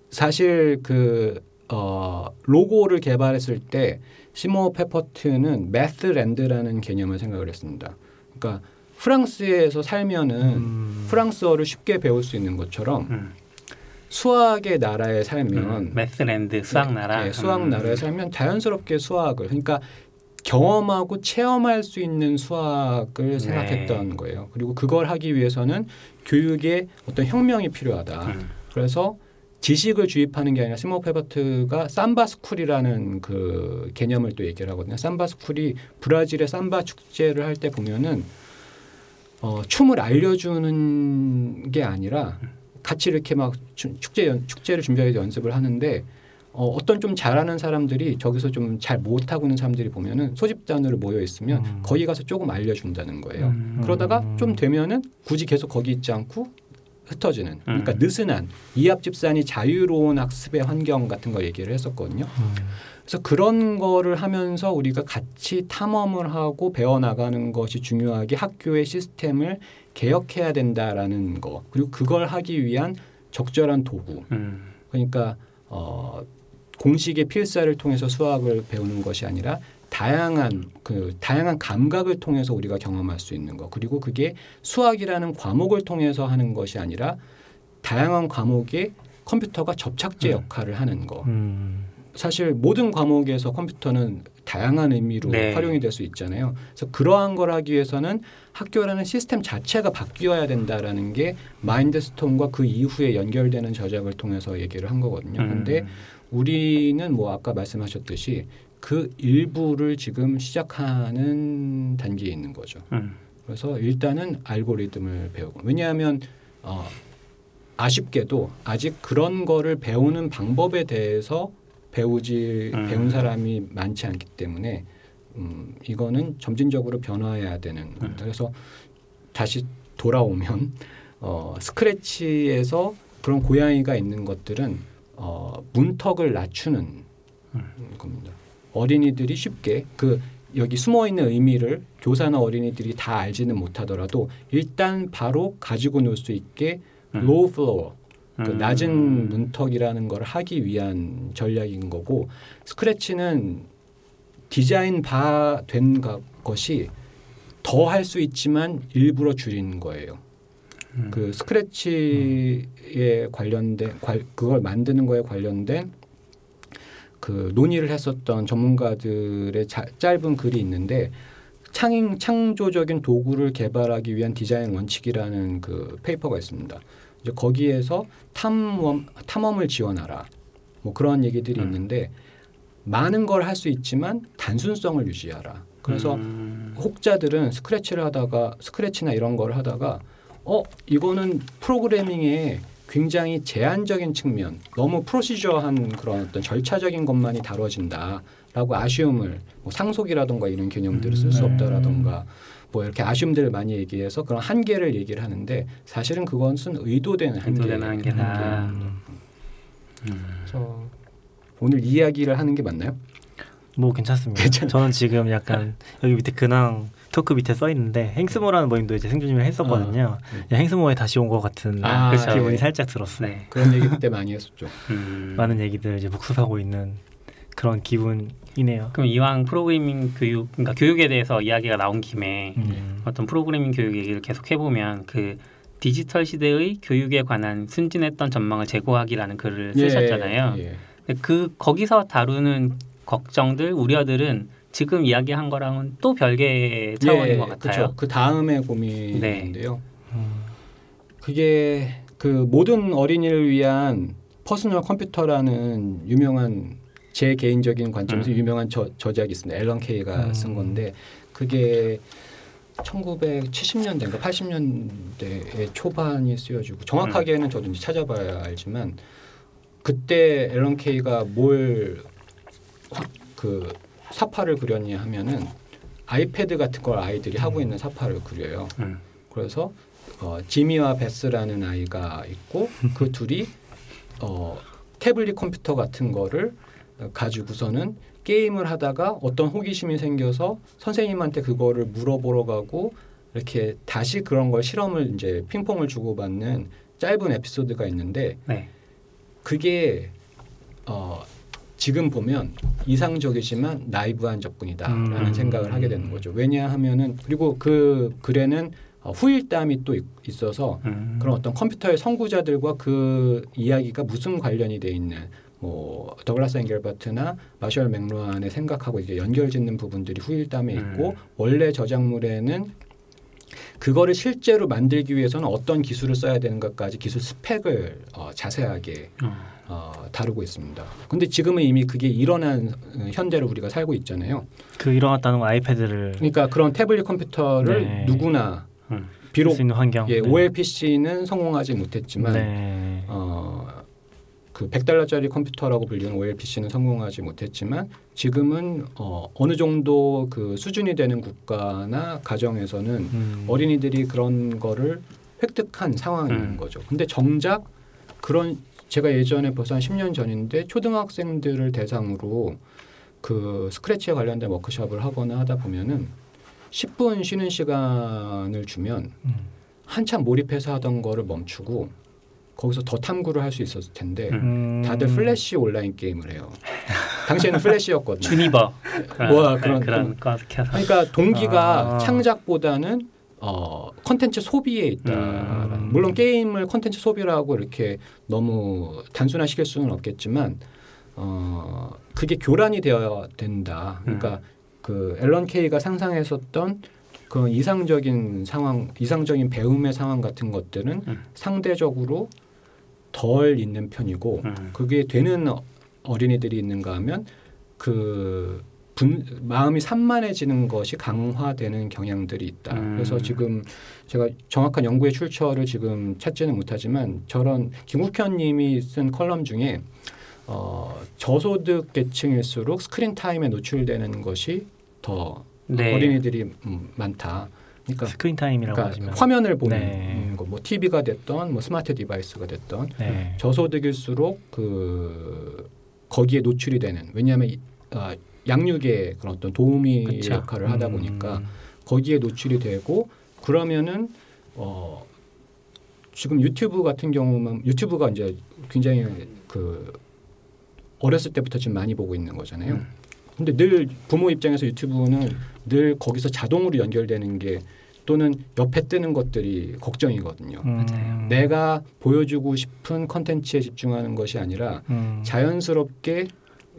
사실 그 어, Logo를 개발했을 때 시모 페퍼트는 Mathland라는 개념을 생각을 했습니다. 그러니까 프랑스에서 살면은 음. 프랑스어를 쉽게 배울 수 있는 것처럼 음. 수학의 나라에 살면 음. Mathland 수학 나라. 예, 수학 음. 나라에 살면 자연스럽게 수학을 그러니까 경험하고 체험할 수 있는 수학을 네. 생각했던 거예요. 그리고 그걸 하기 위해서는 교육에 어떤 혁명이 필요하다. 음. 그래서 지식을 주입하는 게 아니라 시모 페퍼트가 samba school이라는 그 개념을 또 얘기를 하거든요. samba school이 브라질의 삼바 축제를 할 때 보면은 어, 춤을 알려주는 게 아니라 같이 이렇게 막 추- 축제 연, 축제를 준비해서 연습을 하는데 어, 어떤 좀 잘하는 사람들이 저기서 좀 잘 못하고 있는 사람들이 보면은 소집단으로 모여 있으면 음. 거기 가서 조금 알려준다는 거예요. 음. 그러다가 음. 좀 되면은 굳이 계속 거기 있지 않고 흩어지는 그러니까 음. 느슨한 이합 집산이 자유로운 학습의 환경 같은 거 얘기를 했었거든요. 음. 그래서 그런 거를 하면서 우리가 같이 탐험을 하고 배워 나가는 것이 중요하게 학교의 시스템을 개혁해야 된다라는 거 그리고 그걸 하기 위한 적절한 도구 음. 그러니까 어, 공식의 필사를 통해서 수학을 배우는 것이 아니라 다양한 그 다양한 감각을 통해서 우리가 경험할 수 있는 것 그리고 그게 수학이라는 과목을 통해서 하는 것이 아니라 다양한 과목에 컴퓨터가 접착제 음. 역할을 하는 거 음. 사실 모든 과목에서 컴퓨터는 다양한 의미로 네. 활용이 될 수 있잖아요. 그래서 그러한 걸 하기 위해서는 학교라는 시스템 자체가 바뀌어야 된다라는 게 마인드스톰과 그 이후에 연결되는 저작을 통해서 얘기를 한 거거든요. 음. 근데 우리는 뭐 아까 말씀하셨듯이 그 일부를 지금 시작하는 단계에 있는 거죠. 음. 그래서 일단은 알고리즘을 배우고 왜냐하면 어, 아쉽게도 아직 그런 거를 배우는 방법에 대해서 배우지 음. 배운 사람이 많지 않기 때문에 음, 이거는 점진적으로 변화해야 되는 겁니다. 그래서 다시 돌아오면 어, 스크래치에서 그런 고양이가 있는 것들은 어, 문턱을 낮추는 겁니다. 어린이들이 쉽게 그 여기 숨어 있는 의미를 교사나 어린이들이 다 알지는 못하더라도 일단 바로 가지고 놀 수 있게 음. low floor 그 음. 낮은 문턱이라는 걸 하기 위한 전략인 거고 스크래치는 디자인 바 된 것이 더 할 수 있지만 일부러 줄이는 거예요. 음. 그 스크래치에 관련된 관- 그걸 만드는 거에 관련된 그 논의를 했었던 전문가들의 자- 짧은 글이 있는데 창인 창조적인 도구를 개발하기 위한 디자인 원칙이라는 그 paper가 있습니다. 이제 거기에서 탐험 탐험을 지원하라 뭐 그런 얘기들이 음. 있는데 많은 걸 할 수 있지만 단순성을 유지하라. 그래서 음. 혹자들은 스크래치를 하다가 스크래치나 이런 걸 하다가 어 이거는 프로그래밍에 굉장히 제한적인 측면, 너무 프로시저한 그런 어떤 절차적인 것만이 다뤄진다라고 아쉬움을 뭐 상속이라던가 이런 개념들을 쓸수 음. 없다라던가 뭐 이렇게 아쉬움들을 많이 얘기해서 그런 한계를 얘기를 하는데 사실은 그것은 의도된 한계. 의도된 한계다. 음. 그래서 오늘 이야기를 하는 게 맞나요? 뭐 괜찮습니다. 저는 지금 약간 여기 밑에 근황 토크 밑에 써 있는데 행스모라는 모임도 이제 생존을 했었거든요. 네. 그냥 행스모에 다시 온 것 같은 아, 그쵸. 기분이 네. 살짝 들었어요. 네. 그런 얘기 그때 많이 했었죠. 음. [LAUGHS] 많은 얘기들 이제 복습하고 있는 그런 기분이네요. 그럼 이왕 프로그래밍 교육, 그러니까 교육에 대해서 이야기가 나온 김에 음. 어떤 프로그래밍 교육 얘기를 계속 해보면 그 디지털 시대의 교육에 관한 순진했던 전망을 제고하기라는 글을 쓰셨잖아요. 예, 예. 그 거기서 다루는 걱정들, 우려들은 지금 이야기한 거랑은 또 별개의 차원인 예, 것 같아요. 그쵸. 그 다음에 고민인데요. 음. 그게 그 모든 어린이를 위한 퍼스널 컴퓨터라는 유명한 제 개인적인 관점에서 음. 유명한 저, 저작이 있습니다. 앨런 케이가 음. 쓴 건데 그게 1970년대인가 80년대의 초반이 쓰여지고 정확하게는 저도 이제 찾아봐야 알지만 그때 앨런 케이가 뭘그 삽화를 그렸냐 하면은 아이패드 같은 걸 아이들이 하고 있는 삽화를 그려요. 음. 그래서 어, 지미와 베스라는 아이가 있고 그 둘이 어, 태블릿 컴퓨터 같은 거를 가지고서는 게임을 하다가 어떤 호기심이 생겨서 선생님한테 그거를 물어보러 가고 이렇게 다시 그런 걸 실험을 이제 핑퐁을 주고받는 짧은 에피소드가 있는데 네. 그게 어, 지금 보면 이상적이지만 나이브한 접근이다라는 음. 생각을 하게 되는 거죠. 왜냐하면은 그리고 그 글에는 어, 후일담이 또 있- 있어서 음. 그런 어떤 컴퓨터의 선구자들과 그 이야기가 무슨 관련이 돼 있는 뭐 더글라스 앵겔바트나 마셜 맥루안의 생각하고 이게 연결짓는 부분들이 후일담에 있고 음. 원래 저작물에는 그거를 실제로 만들기 위해서는 어떤 기술을 써야 되는가까지 기술 스펙을 어, 자세하게 음. 어, 다루고 있습니다. 근데 지금은 이미 그게 일어난 어, 현대를 우리가 살고 있잖아요. 그 일어났다는 건 아이패드를 그러니까 그런 태블릿 컴퓨터를 네. 누구나 음. 비록. 예, 네. OLPC는 성공하지 못했지만 네. 어, 그 100달러짜리 컴퓨터라고 불리는 OLPC는 성공하지 못했지만 지금은 어, 어느 정도 그 수준이 되는 국가나 가정에서는 음. 어린이들이 그런 거를 획득한 상황인 음. 거죠. 근데 정작 그런 제가 예전에 벌써 한 10년 전인데 초등학생들을 대상으로 그 스크래치에 관련된 워크숍을 하거나 하다 보면은 10분 쉬는 시간을 주면 음. 한참 몰입해서 하던 거를 멈추고 거기서 더 탐구를 할 수 있었을 텐데 음. 음. 다들 플래시 온라인 게임을 해요. [LAUGHS] 당시에는 플래시였거든요. 쥬니버 뭐야, 네, 그런- 그런 거 켜서 그러니까 동기가 아. 창작보다는 어 컨텐츠 소비에 있다. 음. 물론 게임을 컨텐츠 소비라고 이렇게 너무 단순화시킬 수는 없겠지만 어 그게 교란이 되어야 된다. 그러니까 그 앨런 케이가 상상했었던 그 이상적인 상황, 이상적인 배움의 상황 같은 것들은 음. 상대적으로 덜 있는 편이고 음. 그게 되는 어- 어린이들이 있는가 하면 그 분, 마음이 산만해지는 것이 강화되는 경향들이 있다. 음. 그래서 지금 제가 정확한 연구의 출처를 지금 찾지는 못하지만 저런 김국현님이 쓴 컬럼 중에 어, 저소득 계층일수록 screen time에 노출되는 것이 더 네. 어린이들이 음, 많다. 그러니까, screen time이라고 그러니까 하시면 화면을 보는 네. 거, 뭐 TV가 됐던 뭐 smart device가 됐던 네. 저소득일수록 그 거기에 노출이 되는 왜냐하면 이- 아, 양육의 그런 어떤 도우미 그쵸. 역할을 하다 보니까 음. 거기에 노출이 되고 그러면은 어 지금 유튜브 같은 경우는 유튜브가 이제 굉장히 그 어렸을 때부터 지금 많이 보고 있는 거잖아요. 음. 근데 늘 부모 입장에서 유튜브는 늘 거기서 자동으로 연결되는 게 또는 옆에 뜨는 것들이 걱정이거든요. 음. 내가 보여주고 싶은 컨텐츠에 집중하는 것이 아니라 음. 자연스럽게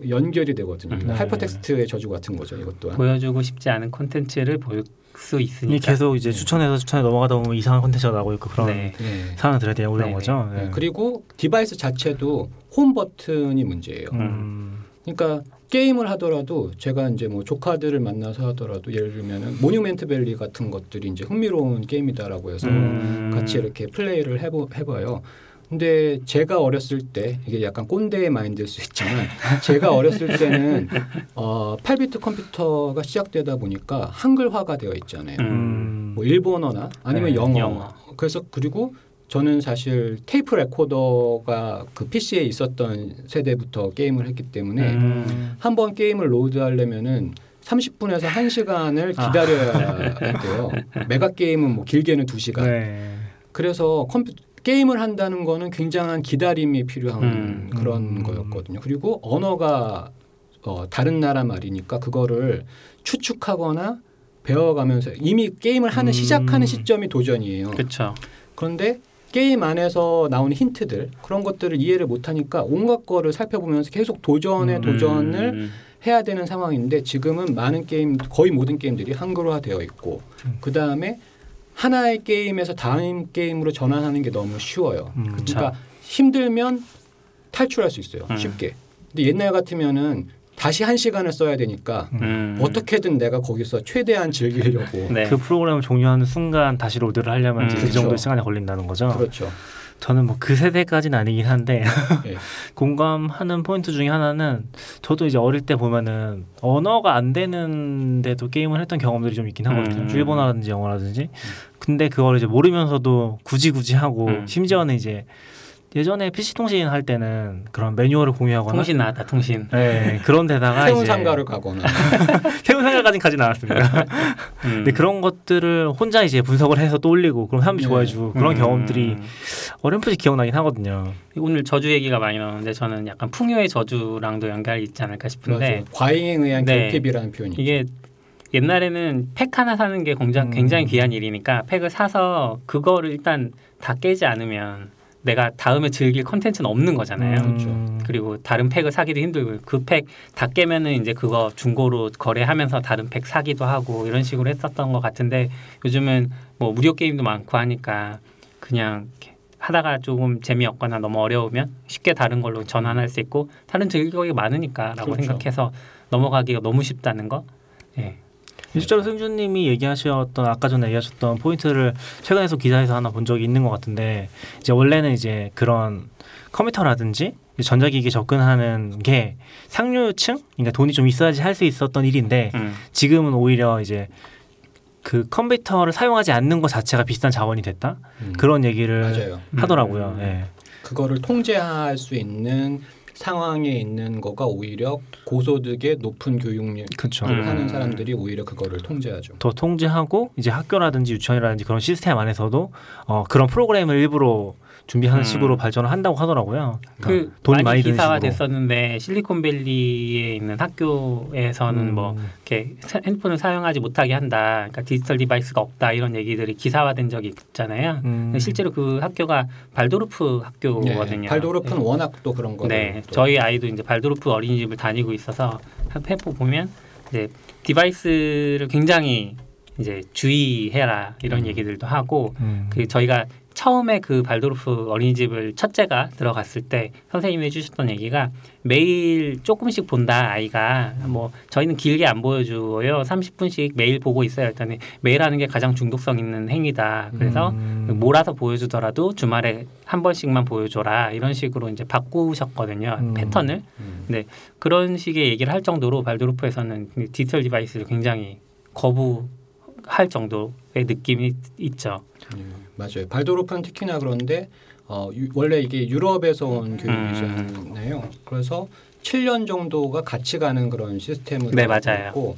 연결이 되거든요. 음. 네. 하이퍼텍스트의 저주 같은 거죠. 이것 또한. 보여주고 싶지 않은 콘텐츠를 볼 수 있으니까. 계속 이제 네. 추천해서 추천해 넘어가다 보면 이상한 콘텐츠가 나오고 있고 그런 네. 네. 상황을 들어야 되는 네네. 거죠. 네, 네. 그리고 device 자체도 홈 버튼이 문제예요. 음. 그러니까 게임을 하더라도 제가 이제 뭐 조카들을 만나서 하더라도 예를 들면은 Monument Valley 같은 것들이 이제 흥미로운 게임이다라고 해서 음. 같이 이렇게 플레이를 해보, 해봐요. 근데 제가 어렸을 때 이게 약간 꼰대의 마인드일 수 있지만 제가 어렸을 때는 어, 8비트 컴퓨터가 시작되다 보니까 한글화가 되어 있잖아요. 음. 뭐 일본어나 아니면 네, 영어. 영어. 그래서 그리고 저는 사실 테이프 레코더가 그 PC에 있었던 세대부터 게임을 했기 때문에 음. 한번 게임을 load하려면은 30분에서 1시간을 아. 기다려야 돼요. 메가 게임은 뭐 길게는 2시간. 네. 그래서 컴퓨 게임을 한다는 거는 굉장한 기다림이 필요한 음. 그런 음. 거였거든요. 그리고 언어가 어, 다른 나라 말이니까 그거를 추측하거나 배워가면서 이미 게임을 하는 음. 시작하는 시점이 도전이에요. 그렇죠. 그런데 게임 안에서 나오는 힌트들 그런 것들을 이해를 못하니까 온갖 거를 살펴보면서 계속 도전에 음. 도전을 음. 해야 되는 상황인데 지금은 많은 게임 거의 모든 게임들이 한글화 되어 있고 음. 그 다음에 하나의 게임에서 다음 게임으로 전환하는 게 너무 쉬워요. 음. 그러니까 힘들면 탈출할 수 있어요. 음. 쉽게. 근데 옛날 같으면은 다시 한 시간을 써야 되니까 음. 어떻게든 내가 거기서 최대한 즐기려고. 네. 그 프로그램을 종료하는 순간 다시 로드를 하려면 음. 그 정도 그렇죠. 시간이 걸린다는 거죠. 그렇죠. 저는 뭐 그 세대까지는 아니긴 한데 [LAUGHS] 예. 공감하는 포인트 중에 하나는 저도 이제 어릴 때 보면은 언어가 안 되는데도 게임을 했던 경험들이 좀 있긴 하거든요. 음. 일본어라든지 영어라든지. 근데 그걸 이제 모르면서도 굳이 굳이 하고 음. 심지어는 이제 예전에 PC 통신 할 때는 그런 매뉴얼을 공유하거나 통신 나왔다 통신. 네, 그런 데다가 [LAUGHS] 세운 상가를 가거나 [LAUGHS] 세운 상가까지는 가진 않았습니다. 음. 근데 그런 것들을 혼자 이제 분석을 해서 또 올리고 그럼 사람들이 네. 좋아해주고 그런 음. 경험들이 어렴풋이 기억나긴 하거든요. 오늘 저주 얘기가 많이 나오는데 저는 약간 풍요의 저주랑도 연관이 있지 않을까 싶은데 그렇죠. 과잉에 의한 네. 결핍이라는 표현이 이게 옛날에는 팩 하나 사는 게 굉장히, 음. 굉장히 귀한 일이니까 팩을 사서 그거를 일단 다 깨지 않으면 내가 다음에 즐길 컨텐츠는 없는 거잖아요. 그렇죠. 그리고 다른 팩을 사기도 힘들고 그 팩 다 깨면은 이제 그거 중고로 거래하면서 다른 팩 사기도 하고 이런 식으로 했었던 것 같은데 요즘은 뭐 무료 게임도 많고 하니까 그냥 이렇게 하다가 조금 재미없거나 너무 어려우면 쉽게 다른 걸로 전환할 수 있고 다른 즐기기가 많으니까라고 그렇죠. 생각해서 넘어가기가 너무 쉽다는 거. 예. 실제로 승준님이 얘기하셨던 아까 전에 얘기하셨던 포인트를 최근에서 기사에서 하나 본 적이 있는 것 같은데 이제 원래는 이제 그런 컴퓨터라든지 전자기기 접근하는 게 상류층, 그러니까 돈이 좀 있어야지 할 수 있었던 일인데 음. 지금은 오히려 이제 그 컴퓨터를 사용하지 않는 것 자체가 비싼 자원이 됐다 음. 그런 얘기를 맞아요. 하더라고요. 음. 예. 그거를 통제할 수 있는 상황에 있는 거가 오히려 고소득의 높은 교육을. 음. 하는 사람들이 오히려 그거를 통제하죠. 더 통제하고 이제 학교라든지 유치원이라든지 그런 시스템 안에서도 어, 그런 프로그램을 일부러 준비하는 음. 식으로 발전을 한다고 하더라고요. 그 그러니까 돈이 많이, 많이 기사화 식으로. 됐었는데 실리콘밸리에 있는 학교에서는 음. 뭐 이렇게 사- 핸드폰을 사용하지 못하게 한다. 그러니까 디지털 device가 없다 이런 얘기들이 기사화된 적이 있잖아요. 음. 실제로 그 학교가 발도르프 학교거든요. 네, 발도르프는 워낙 또 그런 거를 네, 또 저희 아이도 이제 발도르프 어린이집을 다니고 있어서 해보 보면 이제 device를 굉장히 이제 주의해라 이런 음. 얘기들도 하고 음. 그 저희가 처음에 그 발도르프 어린이집을 첫째가 들어갔을 때 선생님이 해주셨던 얘기가 매일 조금씩 본다 아이가. 뭐 저희는 길게 안 보여줘요. 30분씩 매일 보고 있어요. 일단 매일 하는 게 가장 중독성 있는 행위다. 그래서 음. 몰아서 보여주더라도 주말에 한 번씩만 보여줘라. 이런 식으로 이제 바꾸셨거든요. 음. 패턴을. 음. 그런 식의 얘기를 할 정도로 발도르프에서는 디지털 device를 굉장히 거부 할 정도의 느낌이 있죠. 네, 맞아요. 발도르프는 특히나 그런데 어, 유- 원래 이게 유럽에서 온 교육이잖아요. 그래서 7년 정도가 같이 가는 그런 시스템으로 네. 있고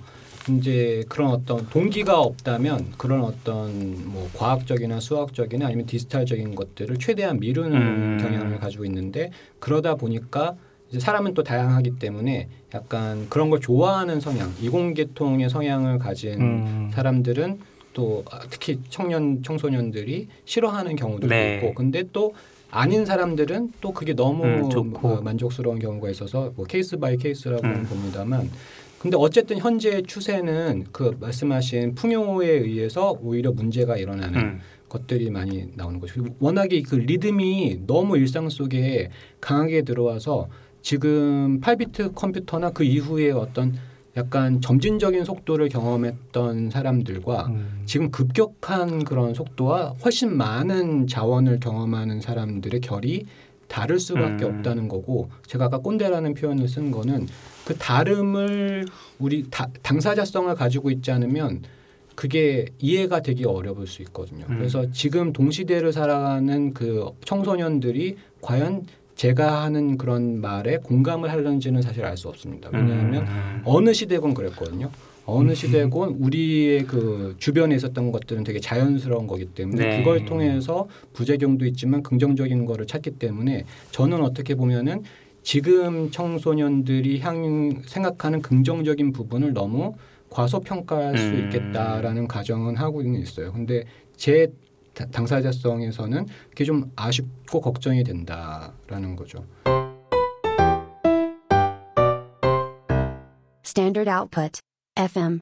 이제 그런 어떤 동기가 없다면 그런 어떤 뭐 과학적이나 수학적이나 아니면 디지털적인 것들을 최대한 미루는 음. 경향을 가지고 있는데 그러다 보니까 이제 사람은 또 다양하기 때문에 약간 그런 걸 좋아하는 성향, 이공계통의 성향을 가진 음. 사람들은 또 아, 특히 청년 청소년들이 싫어하는 경우도 네. 있고 근데 또 아닌 사람들은 또 그게 너무 음, 좋고. 어, 만족스러운 경우가 있어서 뭐 case by case라고는 음. 봅니다만 근데 어쨌든 현재 추세는 그 말씀하신 풍요에 의해서 오히려 문제가 일어나는 음. 것들이 많이 나오는 거죠. 워낙에 그 리듬이 너무 일상 속에 강하게 들어와서 지금 8비트 컴퓨터나 그 이후에 어떤 약간 점진적인 속도를 경험했던 사람들과 음. 지금 급격한 그런 속도와 훨씬 많은 자원을 경험하는 사람들의 결이 다를 수밖에 음. 없다는 거고 제가 아까 꼰대라는 표현을 쓴 거는 그 다름을 우리 다, 당사자성을 가지고 있지 않으면 그게 이해가 되기 어려울 수 있거든요. 음. 그래서 지금 동시대를 살아가는 그 청소년들이 과연 제가 하는 그런 말에 공감을 하는지는 사실 알 수 없습니다. 왜냐하면 음. 어느 시대건 그랬거든요. 어느 시대건 우리의 그 주변에 있었던 것들은 되게 자연스러운 거기 때문에 네. 그걸 통해서 부작용도 있지만 긍정적인 거를 찾기 때문에 저는 어떻게 보면은 지금 청소년들이 향 생각하는 긍정적인 부분을 너무 과소평가할 수 음. 있겠다라는 가정은 하고는 있어요. 근데 제 다- 당사자성에서는 그게 좀 아쉽고 걱정이 된다라는 거죠. Standard output. FM.